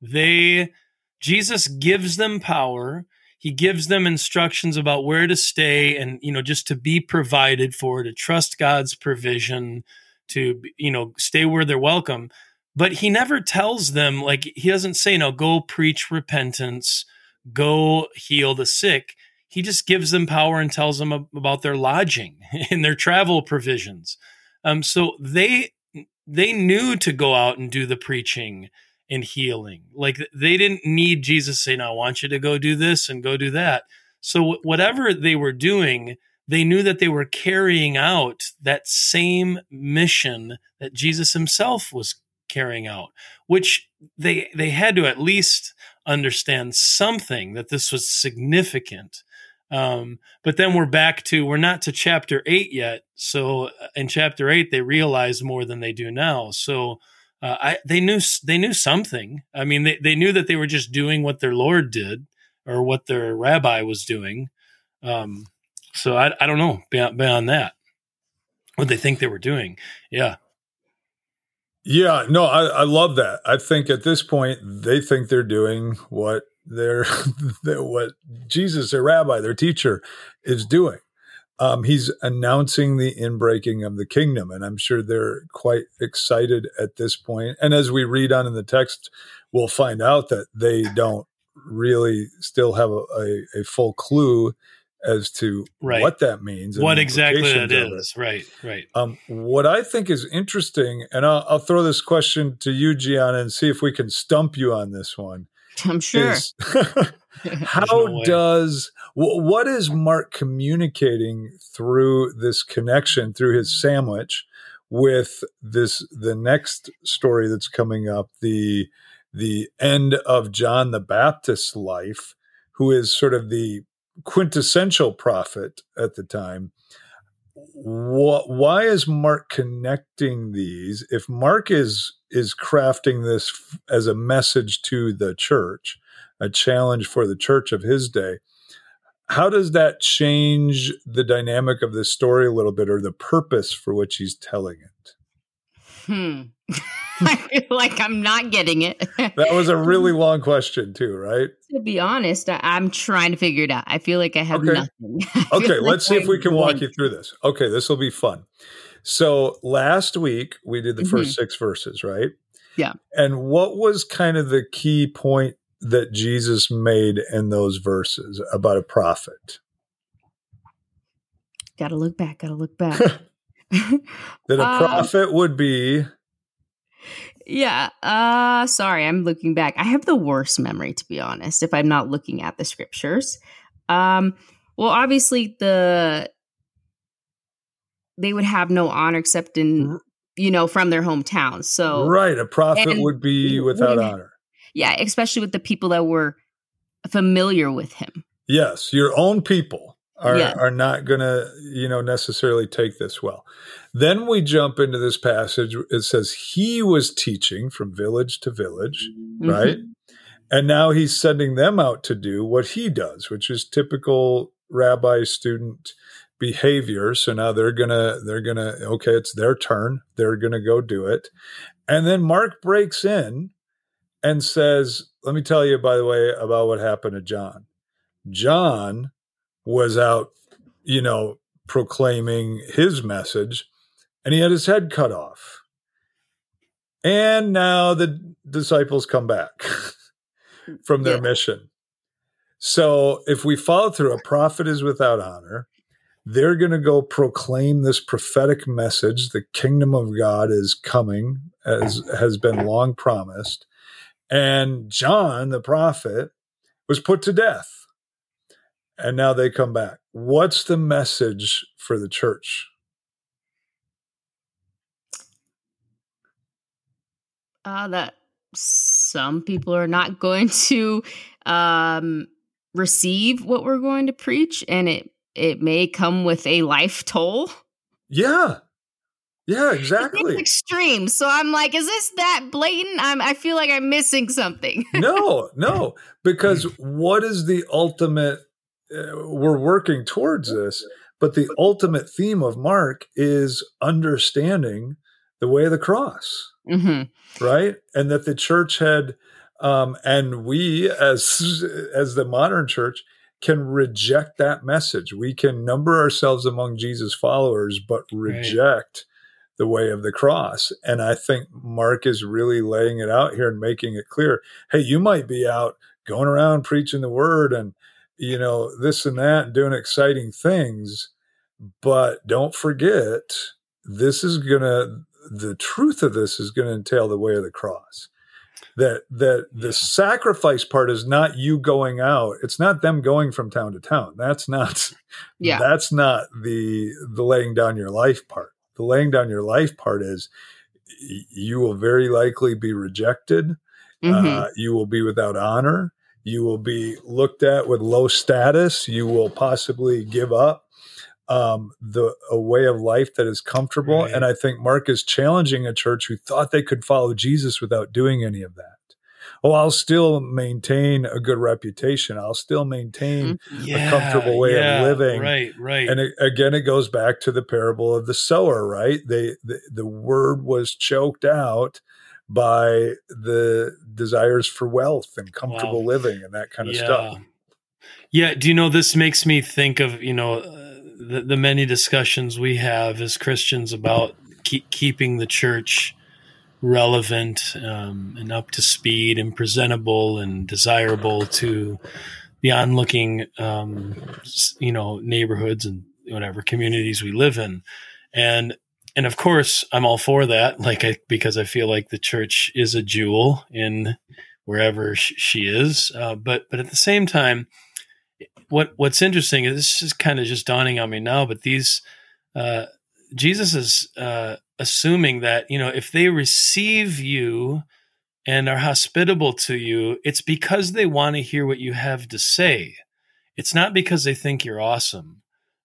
they Jesus gives them power. He gives them instructions about where to stay and you know just to be provided for, to trust God's provision, to you know stay where they're welcome. But he never tells them like he doesn't say no go preach repentance, go heal the sick he just gives them power and tells them about their lodging and their travel provisions. Um, so they they knew to go out and do the preaching and healing. Like they didn't need Jesus saying, "I want you to go do this and go do that." So whatever they were doing, they knew that they were carrying out that same mission that Jesus himself was carrying out, which they they had to at least understand something that this was significant um, but then we're back to we're not to chapter eight yet. So uh, in chapter eight, they realize more than they do now. So uh, I, they knew they knew something. I mean, they, they knew that they were just doing what their Lord did or what their rabbi was doing. Um, so I, I don't know beyond, beyond that what they think they were doing. Yeah. Yeah, no, I, I love that. I think at this point they think they're doing what their, their what Jesus, their rabbi, their teacher, is doing. Um, he's announcing the inbreaking of the kingdom, and I'm sure they're quite excited at this point. And as we read on in the text, we'll find out that they don't really still have a, a, a full clue as to right. what that means, what exactly that is. Right, right. Um, what I think is interesting, and I'll, I'll, throw this question to you, Gianna, and see if we can stump you on this one. I'm sure. Is, how no does what is Mark communicating through this connection through his sandwich with this the next story that's coming up the the end of John the Baptist's life, who is sort of the quintessential prophet at the time. What, why is Mark connecting these? If Mark is is crafting this as a message to the church, a challenge for the church of his day. How does that change the dynamic of this story a little bit or the purpose for which he's telling it? Hmm. I feel like I'm not getting it. that was a really long question, too, right? To be honest, I, am trying to figure it out. I feel like I have okay. nothing. okay, let's see if we can walk you through this. Okay, this will be fun. So last week we did the mm-hmm. first six verses, right? Yeah. And what was kind of the key point that Jesus made in those verses about a prophet? Got to look back. Got to look back. that a um, prophet would be. Yeah. Uh sorry, I'm looking back. I have the worst memory to be honest if I'm not looking at the scriptures. Um well obviously the they would have no honor except in you know from their hometown. So right, a prophet would be without honor. Yeah, especially with the people that were familiar with him. Yes, your own people are yeah. are not going to you know necessarily take this well. Then we jump into this passage. It says he was teaching from village to village, mm-hmm. right? And now he's sending them out to do what he does, which is typical rabbi student behavior so now they're gonna they're gonna okay it's their turn they're gonna go do it and then mark breaks in and says let me tell you by the way about what happened to john john was out you know proclaiming his message and he had his head cut off. And now the disciples come back from their yeah. mission. So if we follow through a prophet is without honor. They're going to go proclaim this prophetic message the kingdom of god is coming as has been long promised. And john the prophet was put to death and now they come back what's the message for the church uh, that some people are not going to um, receive what we're going to preach and it it may come with a life toll. Yeah. Yeah, exactly. It's extreme. So I'm like, is this that blatant? I'm I feel like I'm missing something. no, no, because what is the ultimate we're working towards this, But the ultimate theme of Mark is understanding the way of the cross, Mm-hmm. right? And that the church had, um, and we as as the modern church can reject that message. We can number ourselves among Jesus' followers, but reject the way of the cross. And I think Mark is really laying it out here and making it clear. Hey, you might be out going around preaching the word and you know this and that and doing exciting things, but don't forget this is gonna the truth of this is going to entail the way of the cross that that the sacrifice part is not you going out it's not them going from town to town that's not Yeah. that's not the the laying down your life part the laying down your life part is you will very likely be rejected Mhm. uh, you will be without honor you will be looked at with low status. You will possibly give up um, the a way of life that is comfortable. Right. and i think mark is challenging a church who thought they could follow jesus without doing any of that. Oh i'll still maintain a good reputation. I'll still maintain Yeah, comfortable way of living. Right, right. and it, again it goes back to the parable of the sower right? They the, the word was choked out by the desires for wealth and comfortable Wow. living and that kind of yeah. stuff Yeah. Do you know this makes me think of you know uh, the, the many discussions we have as Christians about keep, keeping the church relevant um, and up to speed and presentable and desirable to the onlooking um, you know neighborhoods and whatever communities we live in and and of course i'm all for that like I, because i feel like the church is a jewel in wherever sh- she is. Uh, but but at the same time what what's interesting is this is kind of just dawning on me now but these uh, jesus is uh, assuming that you know if they receive you and are hospitable to you it's because they want to hear what you have to say. It's not because they think you're awesome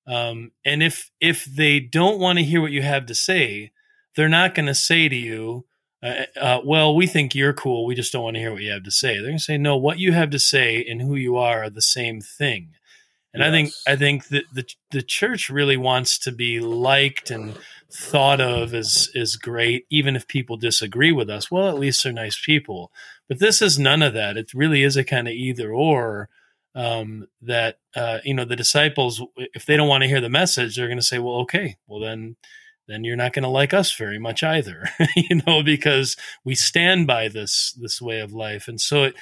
um, and if if they don't want to hear what you have to say they're not going to say to you uh, uh, well we think you're cool we just don't want to hear what you have to say they're going to say no what you have to say and who you are are the same thing and I think I think that the the church really wants to be liked and thought of as as great, even if people disagree with us. Well, at least they're nice people. But this is none of that. It really is a kind of either or. Um, that uh, you know the disciples, if they don't want to hear the message, they're going to say, "Well, okay, well then." Then you're not going to like us very much either, you know, because we stand by this this way of life, and so it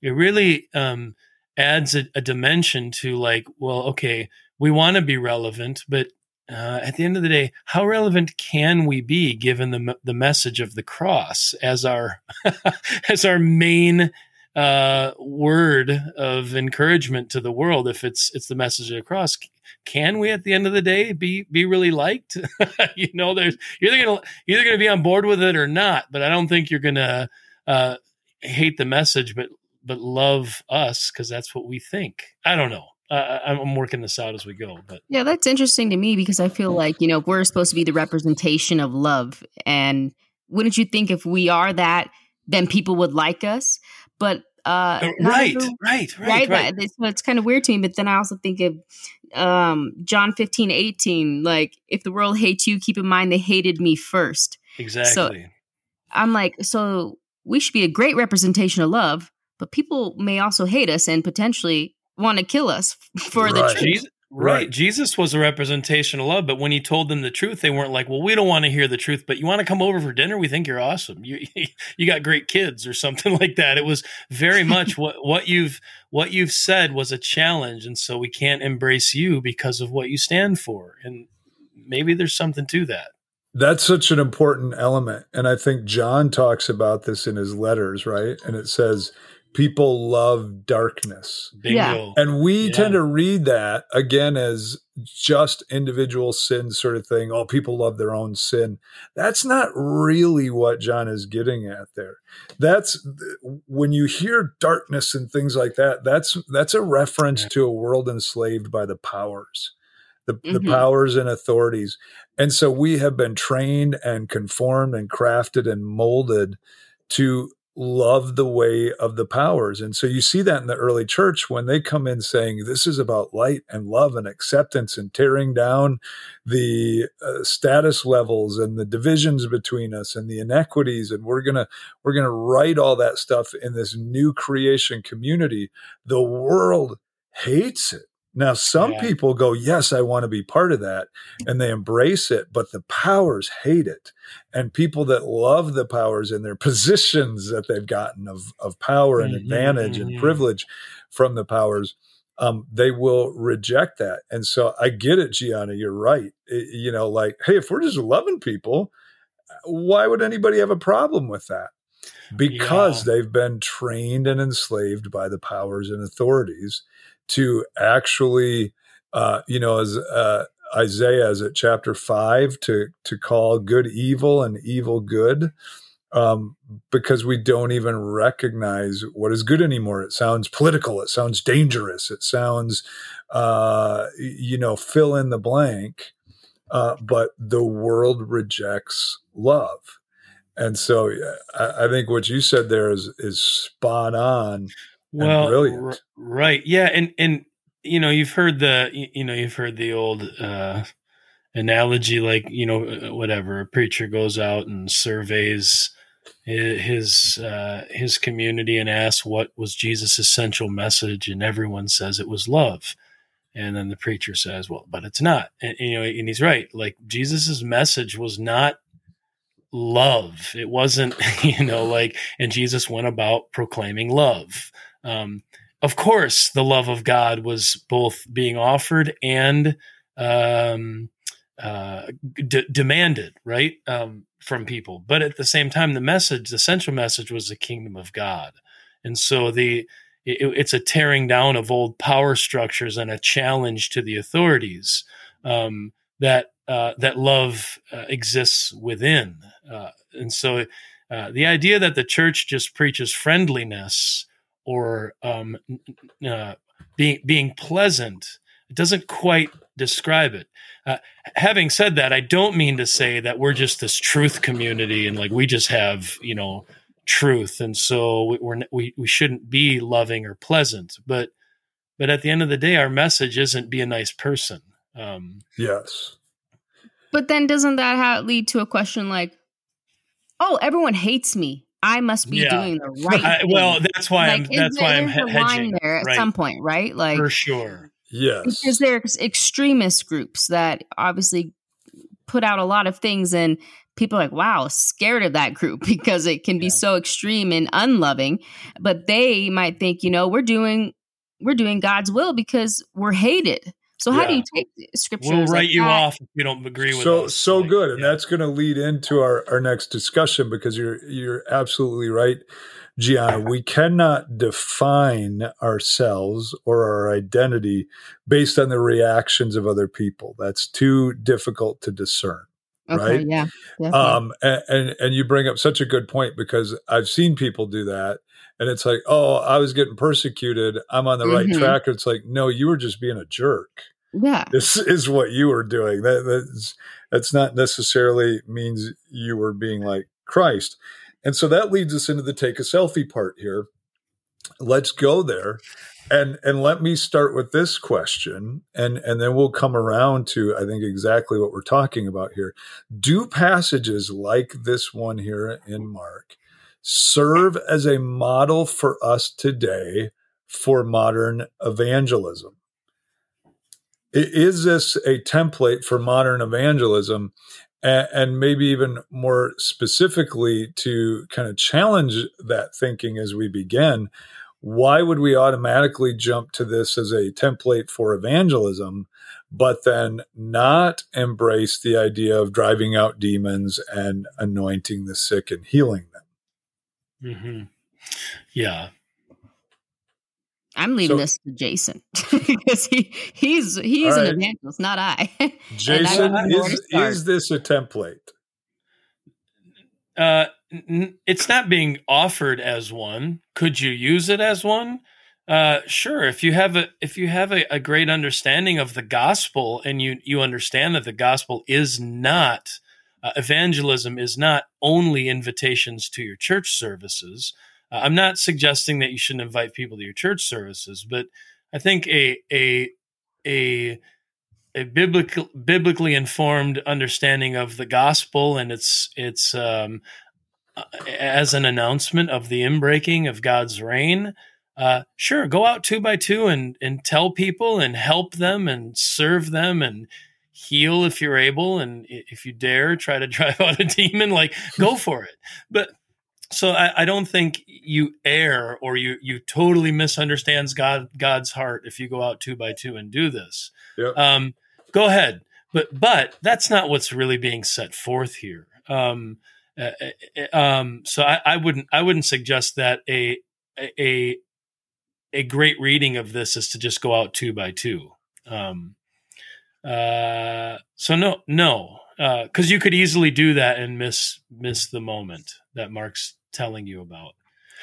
it really um, adds a, a dimension to like, well, okay, we want to be relevant, but uh, at the end of the day, how relevant can we be given the the message of the cross as our as our main uh, word of encouragement to the world? If it's it's the message across can we at the end of the day be be really liked? you know, there's you're either gonna either gonna be on board with it or not, but I don't think you're gonna uh, hate the message, but but love us because that's what we think. I don't know. Uh, I'm I'm working this out as we go, but Yeah, that's interesting to me because I feel like, you know, we're supposed to be the representation of love. And wouldn't you think if we are that, then people would like us? But uh right, everyone- right, right, right, right. But it's, it's kind of weird to me but then i also think of um john 15 18 like if the world hates you keep in mind they hated me first Exactly. So i'm like so we should be a great representation of love but people may also hate us and potentially want to kill us for the truth Jesus, right. Right. Jesus was a representation of love, but when he told them the truth, they weren't like, "Well, we don't want to hear the truth, but you want to come over for dinner? We think you're awesome. You you got great kids or something like that." It was very much what what you've what you've said was a challenge, and so we can't embrace you because of what you stand for. And maybe there's something to that. That's such an important element. And I think John talks about this in his letters, right? And it says, people love darkness. Yeah. Bingo. And we Yeah. tend to read that again as just individual sin sort of thing. Oh, people love their own sin. That's not really what John is getting at there. That's when you hear darkness and things like that, that's that's a reference Yeah. to a world enslaved by the powers. The, the Mhm. powers and authorities. And so we have been trained and conformed and crafted and molded to love the way of the powers. And so you see that in the early church when they come in saying, this is about light and love and acceptance and tearing down the uh, status levels and the divisions between us and the inequities. And we're going to, we're going to write all that stuff in this new creation community. The world hates it now, some yeah. people go, Yes, I want to be part of that, and they embrace it, but the powers hate it. And people that love the powers and their positions that they've gotten of, of power and mm-hmm, advantage mm-hmm. and privilege from the powers, um, they will reject that. And so I get it, Gianna, you're right. It, you know, like, hey, if we're just loving people, why would anybody have a problem with that? Because yeah. they've been trained and enslaved by the powers and authorities to actually, uh, you know, as uh, Isaiah is at chapter five to to call good evil and evil good, um, because we don't even recognize what is good anymore. It sounds political. It sounds dangerous. It sounds, uh, you know, fill in the blank. Uh, but the world rejects love. And so I, I, think what you said there is is spot on well, brilliant. R- right. Yeah. And, and, you know, you've heard the, you know, you've heard the old, uh, analogy, like, you know, uh, whatever a preacher goes out and surveys his, uh, his community and asks what was Jesus' essential message. And everyone says it was love. And then the preacher says, well, but it's not. And, you know, and he's right. Like Jesus' message was not love. It wasn't, you know, like, and Jesus went about proclaiming love. Um, of course, the love of God was both being offered and um, uh, d- demanded, right, um, from people. But at the same time, the message, the central message, was the kingdom of God, and so the it, it's a tearing down of old power structures and a challenge to the authorities um, that uh, that love uh, exists within, uh, and so. Uh, the idea that the church just preaches friendliness or um, uh, being being pleasant. It doesn't quite describe it. Uh, having said that, I don't mean to say that we're just this truth community and like we just have you know truth, and so we're we we shouldn't be loving or pleasant. But but at the end of the day, our message isn't be a nice person. Um, yes. But then doesn't that have, lead to a question like, oh, everyone hates me. I must be yeah. doing the right. I, well, that's why like, I'm. That's why I'm he- hedging there at right. some point, right? Like for sure. Yes, because there's extremist groups that obviously put out a lot of things, and people are like, "Wow, scared of that group because it can be yeah. so extreme and unloving." But they might think, you know, we're doing we're doing God's will because we're hated. So how yeah. do you take scripture? We'll write like you that? off if you don't agree with so, us. So like, good, and yeah. that's going to lead into our, our next discussion because you're you're absolutely right, Gianna. We cannot define ourselves or our identity based on the reactions of other people. That's too difficult to discern. Okay, right? Yeah. Um, and, and and you bring up such a good point because I've seen people do that and it's like, oh, I was getting persecuted. I'm on the mm-hmm. right track. It's like, no, you were just being a jerk. Yeah, this is what you were doing. That that's that's not necessarily means you were being like Christ. And so that leads us into the take a selfie part here. Let's go there. And and let me start with this question and and then we'll come around to I think exactly what we're talking about here. Do passages like this one here in Mark serve as a model for us today for modern evangelism. Is this a template for modern evangelism? And maybe even more specifically, to kind of challenge that thinking as we begin, why would we automatically jump to this as a template for evangelism, but then not embrace the idea of driving out demons and anointing the sick and healing them? Mm-hmm. Yeah. I'm leaving so, this to Jason because he he's he's right. an evangelist, not I. Jason, I is is this a template? Uh, n- it's not being offered as one. Could you use it as one? Uh, sure. If you have a if you have a, a great understanding of the gospel and you you understand that the gospel is not uh, evangelism is not only invitations to your church services. Uh, I'm not suggesting that you shouldn't invite people to your church services, but I think a a a a biblical, biblically informed understanding of the gospel and its its um, uh, as an announcement of the inbreaking of God's reign. Uh, sure, go out two by two and and tell people and help them and serve them and heal if you're able and if you dare try to drive out a demon like go for it but so I, I, don't think you err or you you totally misunderstands god god's heart if you go out two by two and do this. Yep. um go ahead. But but that's not what's really being set forth here. Um uh, uh um so I, I wouldn't i wouldn't suggest that a a a great reading of this is to just go out two by two. Um uh, so no, no, because uh, you could easily do that and miss miss the moment that Mark's telling you about,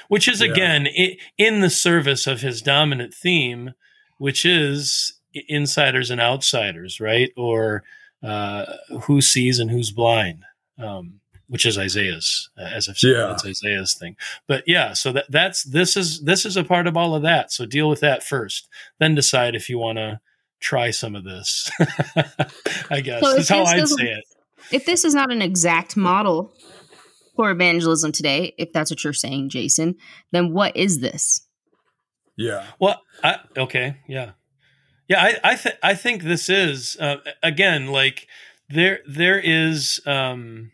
which is yeah. again I- in the service of his dominant theme, which is insiders and outsiders, right? Or uh, who sees and who's blind, um, which is Isaiah's, uh, as I've said, yeah. it's Isaiah's thing. But yeah, so that that's this is this is a part of all of that. So deal with that first, then decide if you want to try some of this. I guess so that's how I'd say it. If this is not an exact model for evangelism today, if that's what you're saying, Jason, then what is this? Yeah. Well, I, okay, yeah, yeah. I I, th- I think this is uh, again like there there is um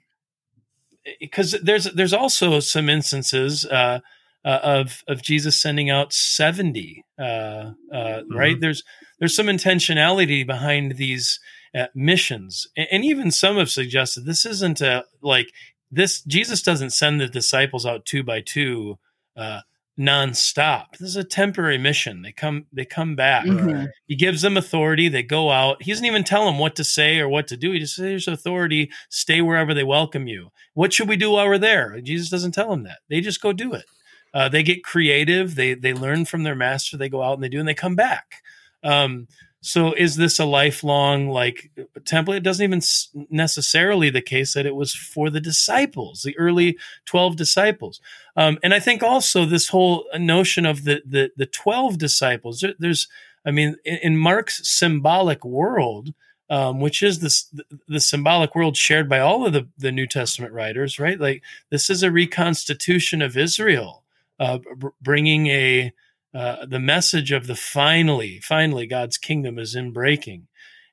because there's there's also some instances uh, uh, of of Jesus sending out seventy. Uh, uh, mm-hmm. Right? There's there's some intentionality behind these uh, missions, and, and, even some have suggested this isn't a like this. Jesus doesn't send the disciples out two by two uh, nonstop. This is a temporary mission. They come they come back. Mm-hmm. He gives them authority. They go out. He doesn't even tell them what to say or what to do. He just says, "There's authority. Stay wherever they welcome you." What should we do while we're there? Jesus doesn't tell them that. They just go do it. Uh, they get creative. They they learn from their master. They go out and they do, and they come back. Um, so is this a lifelong like template? It doesn't even necessarily the case that it was for the disciples, the early twelve disciples. Um, and I think also this whole notion of the the, the twelve disciples. There, there's, I mean, in, in Mark's symbolic world, um, which is this the, symbolic world shared by all of the, the New Testament writers, right? Like this is a reconstitution of Israel, uh, bringing a uh, the message of the finally, finally, God's kingdom is in breaking.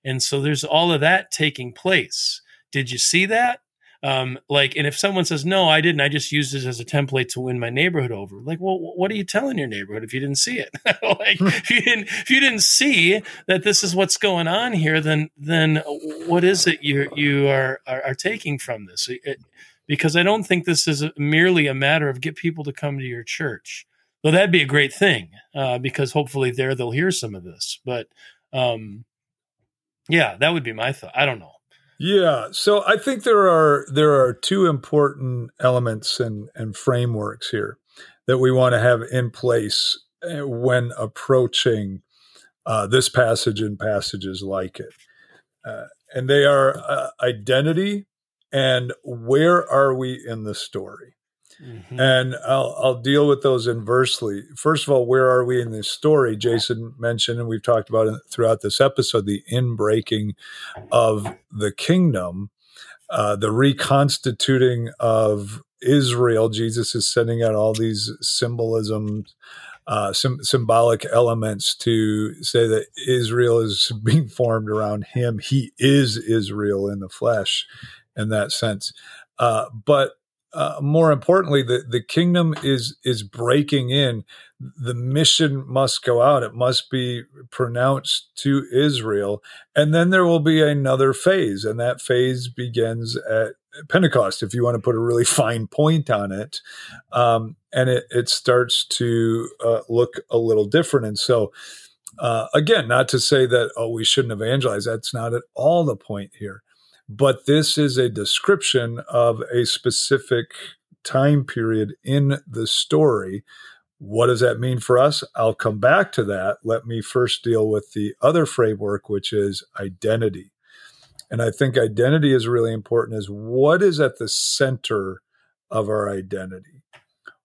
And so there's all of that taking place. Did you see that? Um, like, and if someone says, no, I didn't, I just used it as a template to win my neighborhood over. Like, well, what are you telling your neighborhood if you didn't see it? like, if you didn't, if you didn't see that this is what's going on here, then, then what is it you, you are, are, are taking from this? It, because I don't think this is merely a matter of get people to come to your church. Well, that'd be a great thing uh, because hopefully there they'll hear some of this. But um, yeah, that would be my thought. I don't know. Yeah, so I think there are there are two important elements and and frameworks here that we want to have in place uh, when approaching uh, this passage and passages like it, uh, and they are uh, identity and where are we in the story. Mm-hmm. And I'll, I'll deal with those inversely. First of all, where are we in this story? Jason mentioned, and we've talked about it throughout this episode, the inbreaking of the kingdom, uh, the reconstituting of Israel. Jesus is sending out all these symbolisms. Uh, symbolic elements to say that Israel is being formed around him. He is Israel in the flesh, in that sense. Uh, but uh, more importantly, the, the kingdom is is breaking in. The mission must go out. It must be pronounced to Israel, and then there will be another phase, and that phase begins at Pentecost. If you want to put a really fine point on it, um, and it it starts to uh, look a little different. And so, uh, again, not to say that oh we shouldn't evangelize. That's not at all the point here but this is a description of a specific time period in the story. What does that mean for us? I'll come back to that. Let me first deal with the other framework, which is identity. and I think identity is really important, is what is at the center of our identity?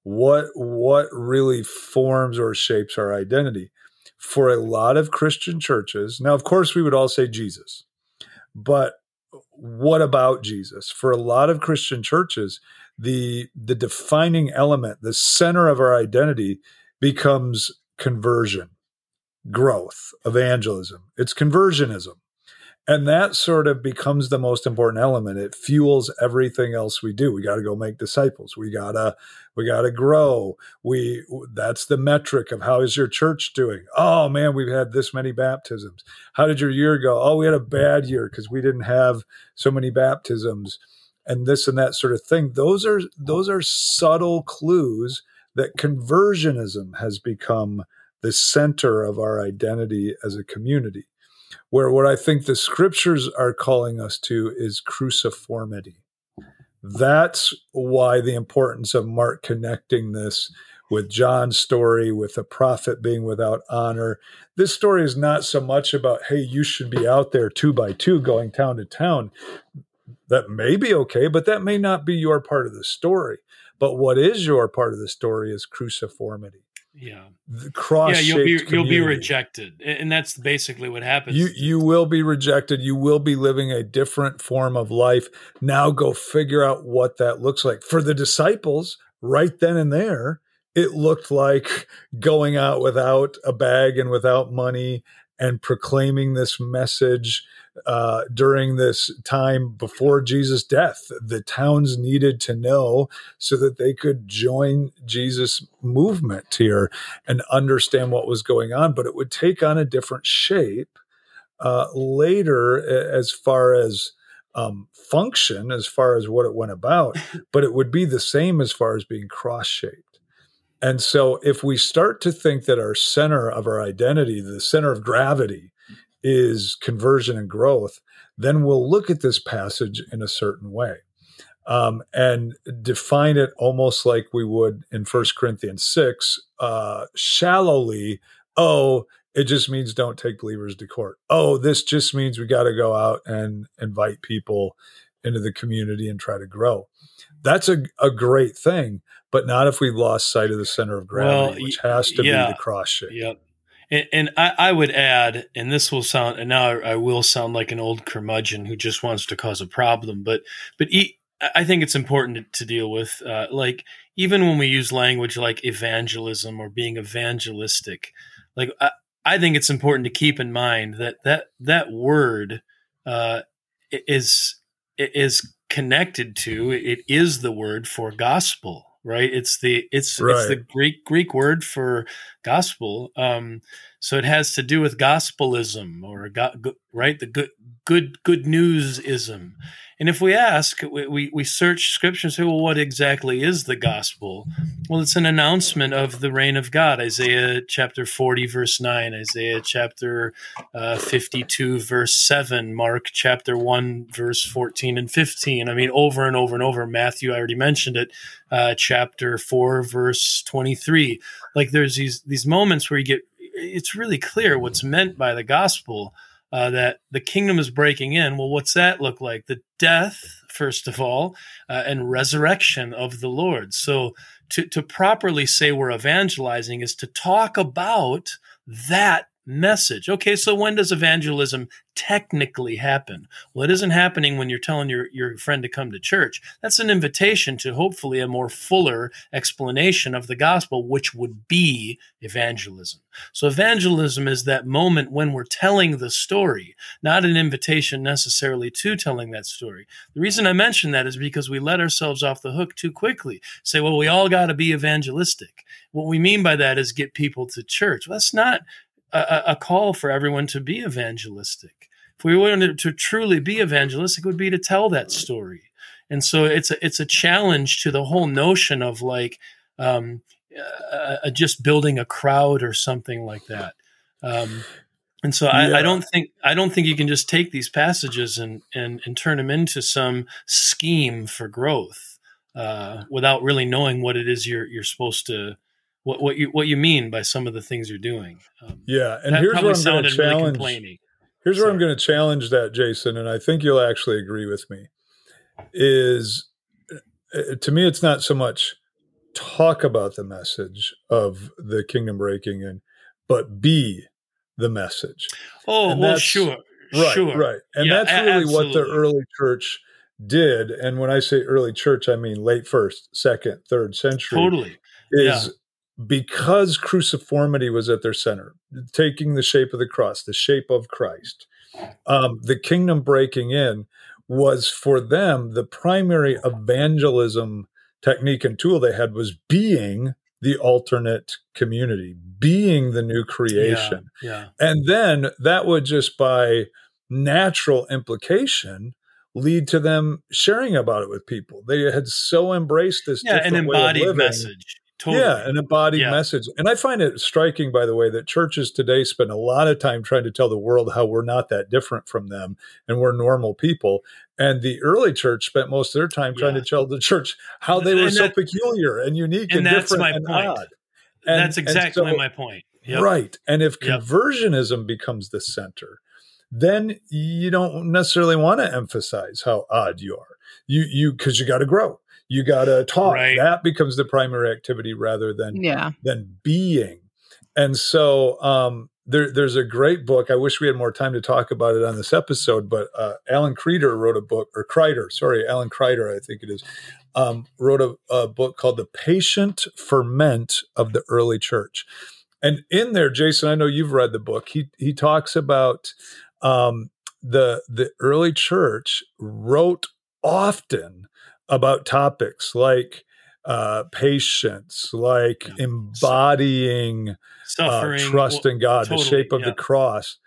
What what really forms or shapes our identity? For a lot of Christian churches, now of course we would all say Jesus, but what about Jesus? For a lot of Christian churches, the the defining element, the center of our identity becomes conversion, growth, evangelism. It's conversionism. And that sort of becomes the most important element. It fuels everything else we do. We got to go make disciples. We got to we got to grow. We that's the metric of how is your church doing? Oh man, we've had this many baptisms. How did your year go? Oh, we had a bad year because we didn't have so many baptisms and this and that sort of thing. Those are those are subtle clues that conversionism has become the center of our identity as a community where what I think the scriptures are calling us to is cruciformity. That's why the importance of Mark connecting this with John's story, with a prophet being without honor. This story is not so much about, hey, you should be out there two by two going town to town. That may be okay, but that may not be your part of the story. But what is your part of the story is cruciformity yeah. Cross yeah you'll be you'll be rejected and that's basically what happens. You you will be rejected. You will be living a different form of life. Now go figure out what that looks like. For the disciples right then and there it looked like going out without a bag and without money and proclaiming this message uh, during this time before Jesus' death. The towns needed to know so that they could join Jesus' movement here and understand what was going on. But it would take on a different shape uh, later, as far as um, function, as far as what it went about, but it would be the same as far as being cross shaped. And so, if we start to think that our center of our identity, the center of gravity, is conversion and growth, then we'll look at this passage in a certain way um, and define it almost like we would in First Corinthians 6, uh, shallowly. Oh, it just means don't take believers to court. Oh, this just means we got to go out and invite people into the community and try to grow. That's a, a great thing, but not if we've lost sight of the center of gravity, well, which has to yeah, be the cross shape. Yep. And, and I, I, would add, and this will sound, and now I, I, will sound like an old curmudgeon who just wants to cause a problem, but but e- I think it's important to, deal with, uh, like even when we use language like evangelism or being evangelistic, like I, I think it's important to keep in mind that that that word uh, is is connected to it is the word for gospel right? It's the it's right. it's the greek greek word for gospel um so it has to do with gospelism or go, right? The good good good newsism and if we ask, we, we, we search scripture and say, well, what exactly is the gospel? Well, it's an announcement of the reign of God. Isaiah chapter 40, verse 9, Isaiah chapter uh, 52, verse 7, Mark chapter 1, verse 14 and 15. I mean, over and over and over. Matthew, I already mentioned it, uh, chapter 4, verse 23. Like there's these, these moments where you get, it's really clear what's meant by the gospel uh, that the kingdom is breaking in. Well, what's that look like? The death, first of all, uh, and resurrection of the Lord. So to, to properly say we're evangelizing is to talk about that message. Okay, so when does evangelism technically happen? Well, it isn't happening when you're telling your, your friend to come to church. That's an invitation to hopefully a more fuller explanation of the gospel, which would be evangelism. So, evangelism is that moment when we're telling the story, not an invitation necessarily to telling that story. The reason I mention that is because we let ourselves off the hook too quickly. Say, well, we all got to be evangelistic. What we mean by that is get people to church. Well, that's not a, a call for everyone to be evangelistic. If we wanted to truly be evangelistic, it would be to tell that story. And so it's a, it's a challenge to the whole notion of like um, uh, uh, just building a crowd or something like that. Um, and so I, yeah. I, don't think I don't think you can just take these passages and and, and turn them into some scheme for growth uh, without really knowing what it is you're you're supposed to what what you what you mean by some of the things you're doing. Um, yeah, and here's what I'm going to challenge. Really Here's where I'm going to challenge that, Jason, and I think you'll actually agree with me. Is uh, to me, it's not so much talk about the message of the kingdom breaking in, but be the message. Oh, And well, sure, Right, sure. right. And Yeah, that's really what the early church did. And when I say early church, I mean late first, second, third century. Totally. Is because cruciformity was at their center, taking the shape of the cross, the shape of Christ. Um, the kingdom breaking in was for them the primary evangelism technique and tool they had was being the alternate community, being the new creation. Yeah. And then that would just by natural implication lead to them sharing about it with people. They had so embraced this Yeah. An different way of embodied message. Totally. Yeah, an embodied Yeah. message. And I find it striking, by the way, that churches today spend a lot of time trying to tell the world how we're not that different from them and we're normal people. And the early church spent most of their time trying to tell the church how they were And so that- peculiar and unique and, and that's different my and point. odd. And- That's exactly so- my point. Yep. Right. And if Yep. conversionism becomes the center, then you don't necessarily want to emphasize how odd you are. You you because you got to grow. You got to talk. Right. That becomes the primary activity rather than Yeah. than being. And so um, there, there's a great book. I wish we had more time to talk about it on this episode, but uh, Alan Kreider wrote a book, or Kreider, sorry, Alan Kreider, I think it is, um, wrote a, a book called The Patient Ferment of the Early Church. And in there, Jason, I know you've read the book. He he talks about um, the the early church wrote often about topics like uh, patience, like Yeah. embodying uh, trust well, in God, the shape of yeah. the cross.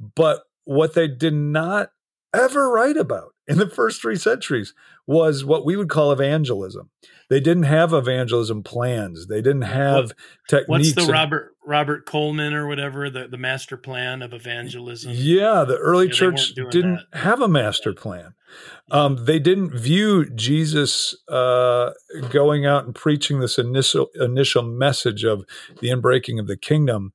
But what they did not ever write about in the first three centuries was what we would call evangelism. They didn't have evangelism plans. They didn't have techniques. What's the and- Robert Robert Coleman or whatever the, the master plan of evangelism? Yeah, the early Yeah, church didn't have a master plan. Um, they didn't view Jesus uh, going out and preaching this initial initial message of the inbreaking of the kingdom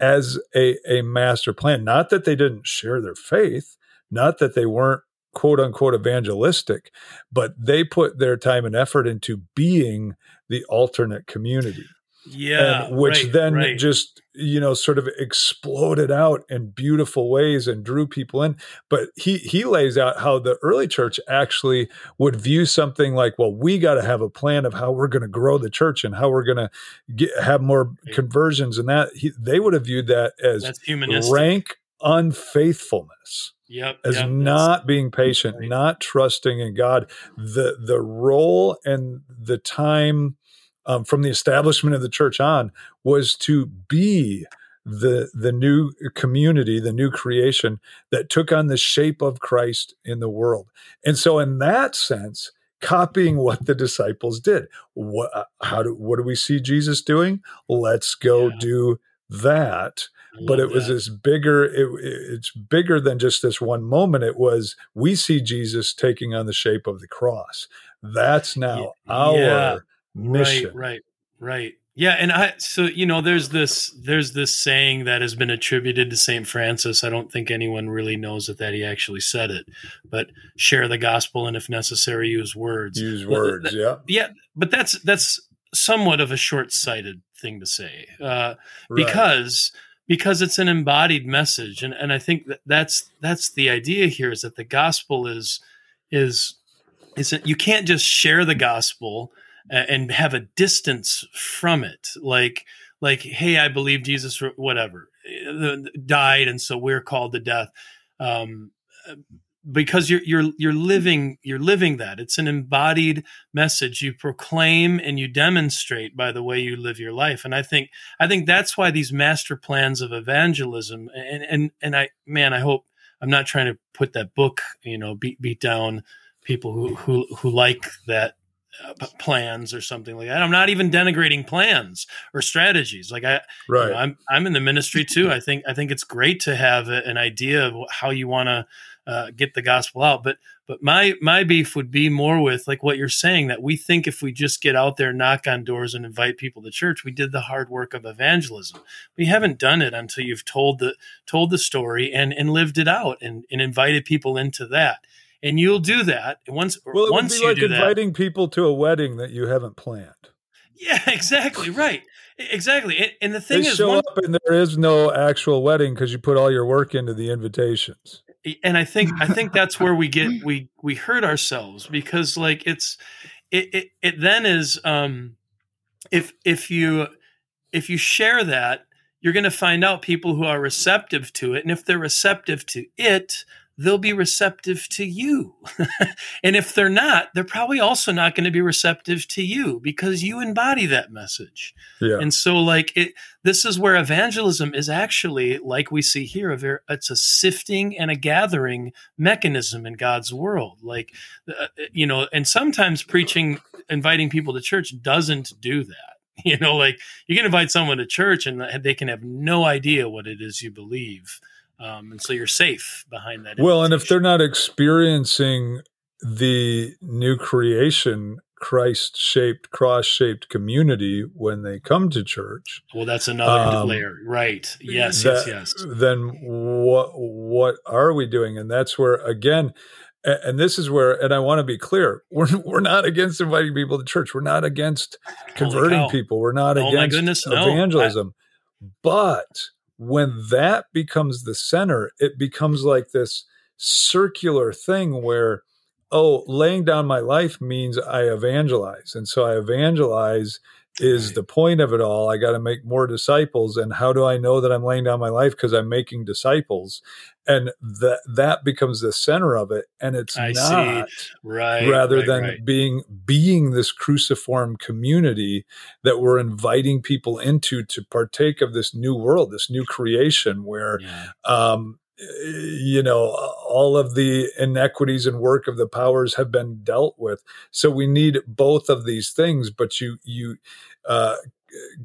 as a, a master plan. Not that they didn't share their faith, not that they weren't quote unquote evangelistic, but they put their time and effort into being the alternate community Yeah, and which right, then right. just you know sort of exploded out in beautiful ways and drew people in but he he lays out how the early church actually would view something like well we got to have a plan of how we're going to grow the church and how we're going to have more Right. conversions and that he, they would have viewed that as that's humanistic. rank unfaithfulness Yep, as yep, not being patient, right. not trusting in God. The the role and the time um, from the establishment of the church on was to be the the new community, the new creation that took on the shape of Christ in the world. And so, in that sense, copying what the disciples did. What how do what do we see Jesus doing? Let's go Yeah. do that but it was that. this bigger it, it's bigger than just this one moment it was we see jesus taking on the shape of the cross that's now Yeah, our yeah, mission Right, right, right. Yeah, and I so you know there's this there's this saying that has been attributed to Saint Francis. I don't think anyone really knows that that he actually said it, but share the gospel and if necessary use words. use words that- yeah Yeah, but that's that's somewhat of a short-sighted thing to say. Uh, right. because because it's an embodied message. And, and i think that that's that's the idea here is that the gospel is is is you can't just share the gospel and have a distance from it. Like like hey i believe jesus whatever uh, died and so we're called to death. Um because you're you're you're living you're living that. It's an embodied message. You proclaim and you demonstrate by the way you live your life. And i think i think that's why these master plans of evangelism and and and i man i hope i'm not trying to put that book you know beat beat down people who who who like that uh, plans or something like that. I'm not even denigrating plans or strategies. Like i you right. Know, I'm I'm in the ministry too. I think I think it's great to have a, an idea of how you want to uh, get the gospel out. But but my my beef would be more with like what you're saying that we think if we just get out there, knock on doors, and invite people to church, we did the hard work of evangelism. We haven't done it until you've told the told the story and and lived it out and, and invited people into that. And you'll do that once. Well, it once would be like inviting that, people to a wedding that you haven't planned. Yeah, exactly right. Exactly. And, and the thing they is, show one, up and there is no actual wedding because you put all your work into the invitations. And I think I think that's where we get we we hurt ourselves because like it's it it, it then is um if if you if you share that you're going to find out people who are receptive to it and if they're receptive to it they'll be receptive to you. and if they're not, they're probably also not going to be receptive to you because you embody that message. Yeah. And so like it this is where evangelism is actually like we see here a very, it's a sifting and a gathering mechanism in God's world. Like uh, you know, and sometimes preaching inviting people to church doesn't do that. You know, like you can invite someone to church and they can have no idea what it is you believe um, and so you're safe behind that. Well, and if they're not experiencing the new creation, Christ shaped, cross shaped community when they come to church, well, that's another um, layer, right? Yes, that- yes, yes. then what what are we doing? And that's where again, and this is where, and I want to be clear, we're we're not against inviting people to church. We're not against converting people. We're not Oh, against goodness, no. evangelism. but when that becomes the center, it becomes like this circular thing where, oh, laying down my life means I evangelize. And so I evangelize is Right. the point of it all. I got to make more disciples. And how do I know that I'm laying down my life? Because I'm making disciples. And that that becomes the center of it. And it's I see. not Right. rather right, than right. being being this cruciform community that we're inviting people into to partake of this new world this new creation where Yeah. um you know all of the inequities and work of the powers have been dealt with. So we need both of these things but you you uh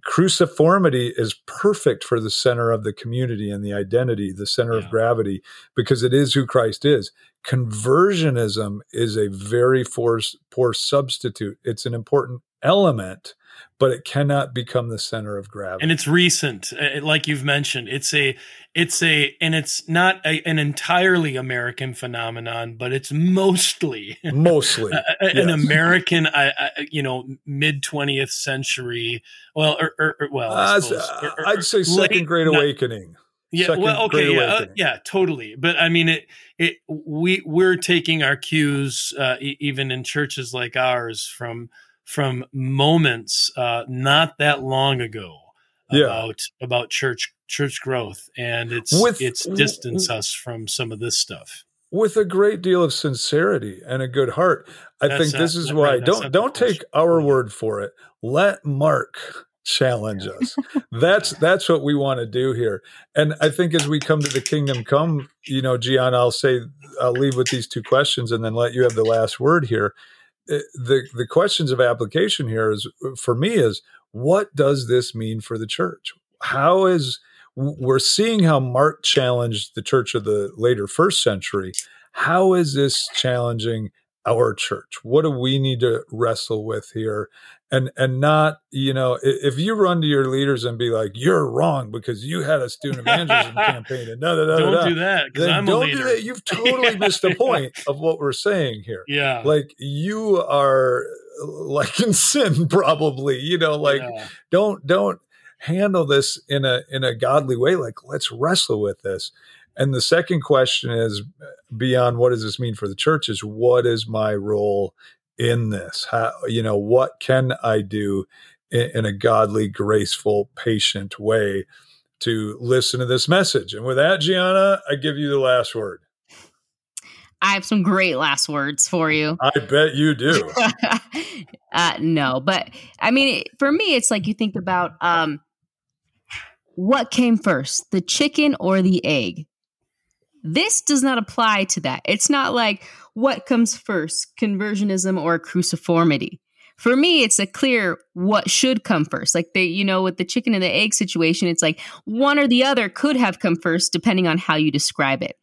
cruciformity is perfect for the center of the community and the identity the center Yeah. of gravity because it is who christ is. Conversionism is a very force, poor substitute. It's an important element but it cannot become the center of gravity. And it's recent uh, like you've mentioned it's a it's a and it's not a, an entirely american phenomenon but it's mostly mostly a- a- an Yes. american I, I, you know mid 20th century well or, or, or- well I Uh, suppose, or- or- i'd say second great ni- awakening. Yeah Second well okay yeah, uh, yeah totally but i mean it it we we're taking our cues uh, e- even in churches like ours from from moments uh, not that long ago Yeah. about about church church growth and it's With- it's distanced us from some of this stuff with a great deal of sincerity and a good heart. I That's think this is why that's don't don't take our word for it. Let Mark challenge us. that's that's what we want to do here. And I think as we come to the kingdom come, you know, Gian, I'll say I'll leave with these two questions and then let you have the last word here. Uh, The the questions of application here is for me is what does this mean for the church? How is we're seeing how Mark challenged the church of the later first century. How is this challenging our church? What do we need to wrestle with here? And and not, you know, if you run to your leaders and be like, "You're wrong because you had a student evangelism campaign," and da da don't da," do that because i'm don't leader do that. You've totally missed the point of what we're saying here. yeah Like you are uh, like in sin, probably. You know, like yeah. don't don't handle this in a in a godly way like let's wrestle with this and the second question is uh, beyond what does this mean for the church is what is my role in this how you know what can i do in, in a godly graceful patient way to listen to this message and with that gianna i give you the last word I have some great last words for you. i bet you do uh, no, but I mean, for me, it's like you think about um, what came first, the chicken or the egg. This does not apply to that. It's not like what comes first, conversionism or cruciformity. For me, it's a clear what should come first. Like the, you know, with the chicken and the egg situation, it's like one or the other could have come first, depending on how you describe it.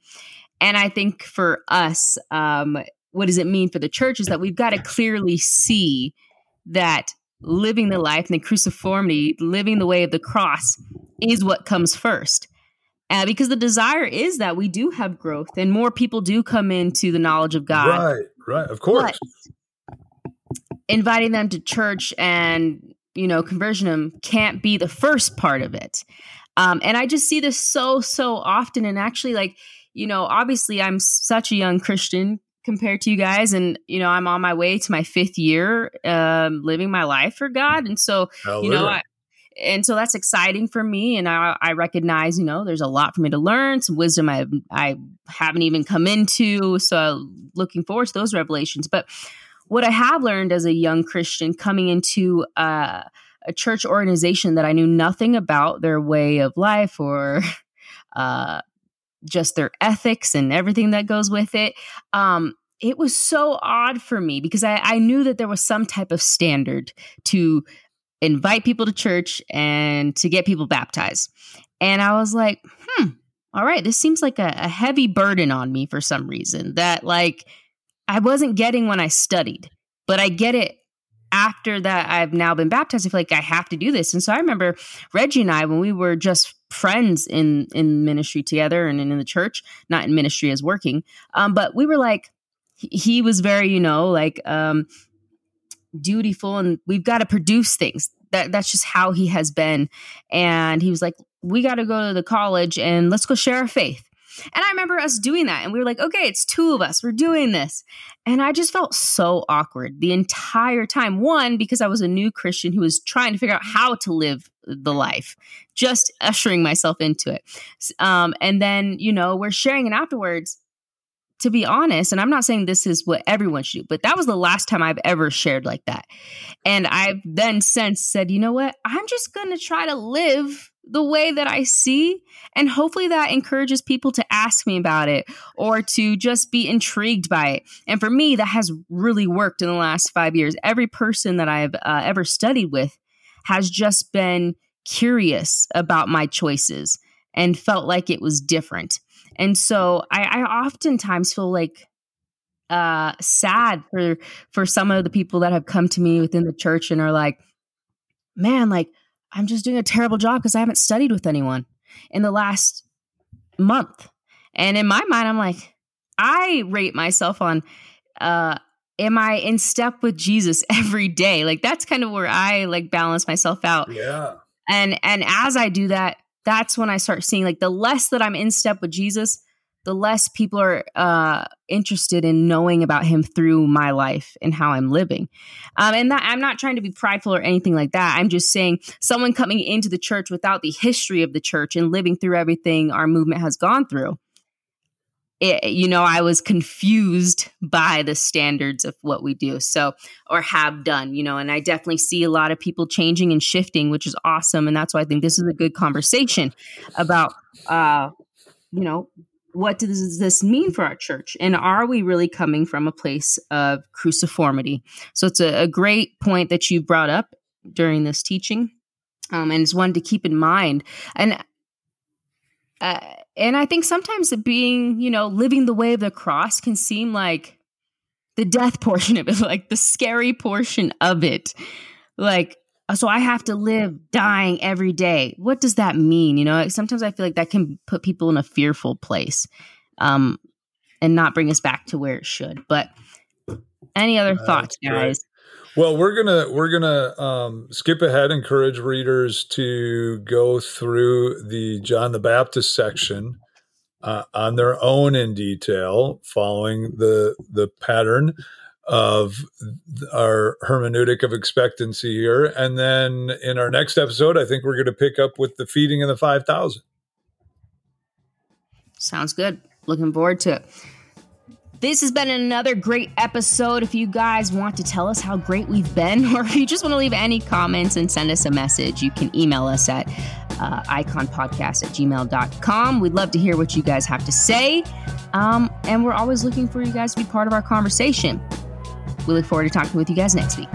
And I think for us, um, what does it mean for the church is that we've got to clearly see that living the life and the cruciformity, living the way of the cross, is what comes first. Uh, because the desire is that we do have growth and more people do come into the knowledge of God. Right, right, of course. But inviting them to church and you know conversion them can't be the first part of it. Um, and I just see this so so often. And actually, like you know, obviously, I'm such a young Christian compared to you guys and you know i'm on my way to my fifth year um, living my life for god and so Hallelujah. you know I, and so that's exciting for me and I, I recognize you know there's a lot for me to learn some wisdom i i haven't even come into so looking forward to those revelations but what i have learned as a young christian coming into uh, a church organization that i knew nothing about their way of life or uh, just their ethics and everything that goes with it. Um, it was so odd for me because I, I knew that there was some type of standard to invite people to church and to get people baptized. And I was like, hmm, all right, this seems like a, a heavy burden on me for some reason that like I wasn't getting when I studied, but I get it after that I've now been baptized, I feel like I have to do this. And so I remember Reggie and I, when we were just friends in in ministry together and in the church, not in ministry as working, um, but we were like, he was very, you know, like um, dutiful, and we've got to produce things. That that's just how he has been. And he was like, we got to go to the college and let's go share our faith. And I remember us doing that. And we were like, okay, it's two of us. We're doing this. And I just felt so awkward the entire time. One, because I was a new Christian who was trying to figure out how to live the life, just ushering myself into it. Um, and then, you know, we're sharing it afterwards. To be honest, and I'm not saying this is what everyone should do, but that was the last time I've ever shared like that. And I've then since said, you know what? I'm just going to try to live the way that I see. And hopefully that encourages people to ask me about it or to just be intrigued by it. And for me, that has really worked in the last five years. Every person that I've uh, ever studied with has just been curious about my choices and felt like it was different. And so I, I oftentimes feel like uh sad for for some of the people that have come to me within the church and are like man like I'm just doing a terrible job because I haven't studied with anyone in the last month. And in my mind, I'm like, I rate myself on uh am I in step with Jesus every day? Like that's kind of where I like balance myself out. Yeah. And and as I do that, that's when I start seeing like the less that I'm in step with Jesus, the less people are uh, interested in knowing about him through my life and how I'm living. Um, and that I'm not trying to be prideful or anything like that. I'm just saying someone coming into the church without the history of the church and living through everything our movement has gone through. It, you know, I was confused by the standards of what we do, so or have done, you know, and I definitely see a lot of people changing and shifting, which is awesome, and that's why I think this is a good conversation about, uh, you know, what does this mean for our church? And are we really coming from a place of cruciformity? So it's a, a great point that you brought up during this teaching. Um, and it's one to keep in mind. And uh, and I think sometimes being, you know, living the way of the cross can seem like the death portion of it, like the scary portion of it. Like, so I have to live dying every day. What does that mean? You know, sometimes I feel like that can put people in a fearful place um, and not bring us back to where it should. But any other uh, thoughts, guys? Well, we're gonna we're gonna um, skip ahead, encourage readers to go through the John the Baptist section uh, on their own in detail, following the the pattern of our hermeneutic of expectancy here. And then in our next episode, I think we're going to pick up with the feeding of the 5,000. Sounds good. Looking forward to it. This has been another great episode. If you guys want to tell us how great we've been, or if you just want to leave any comments and send us a message, you can email us at uh, iconpodcast at gmail.com. We'd love to hear what you guys have to say. Um, and we're always looking for you guys to be part of our conversation. We look forward to talking with you guys next week.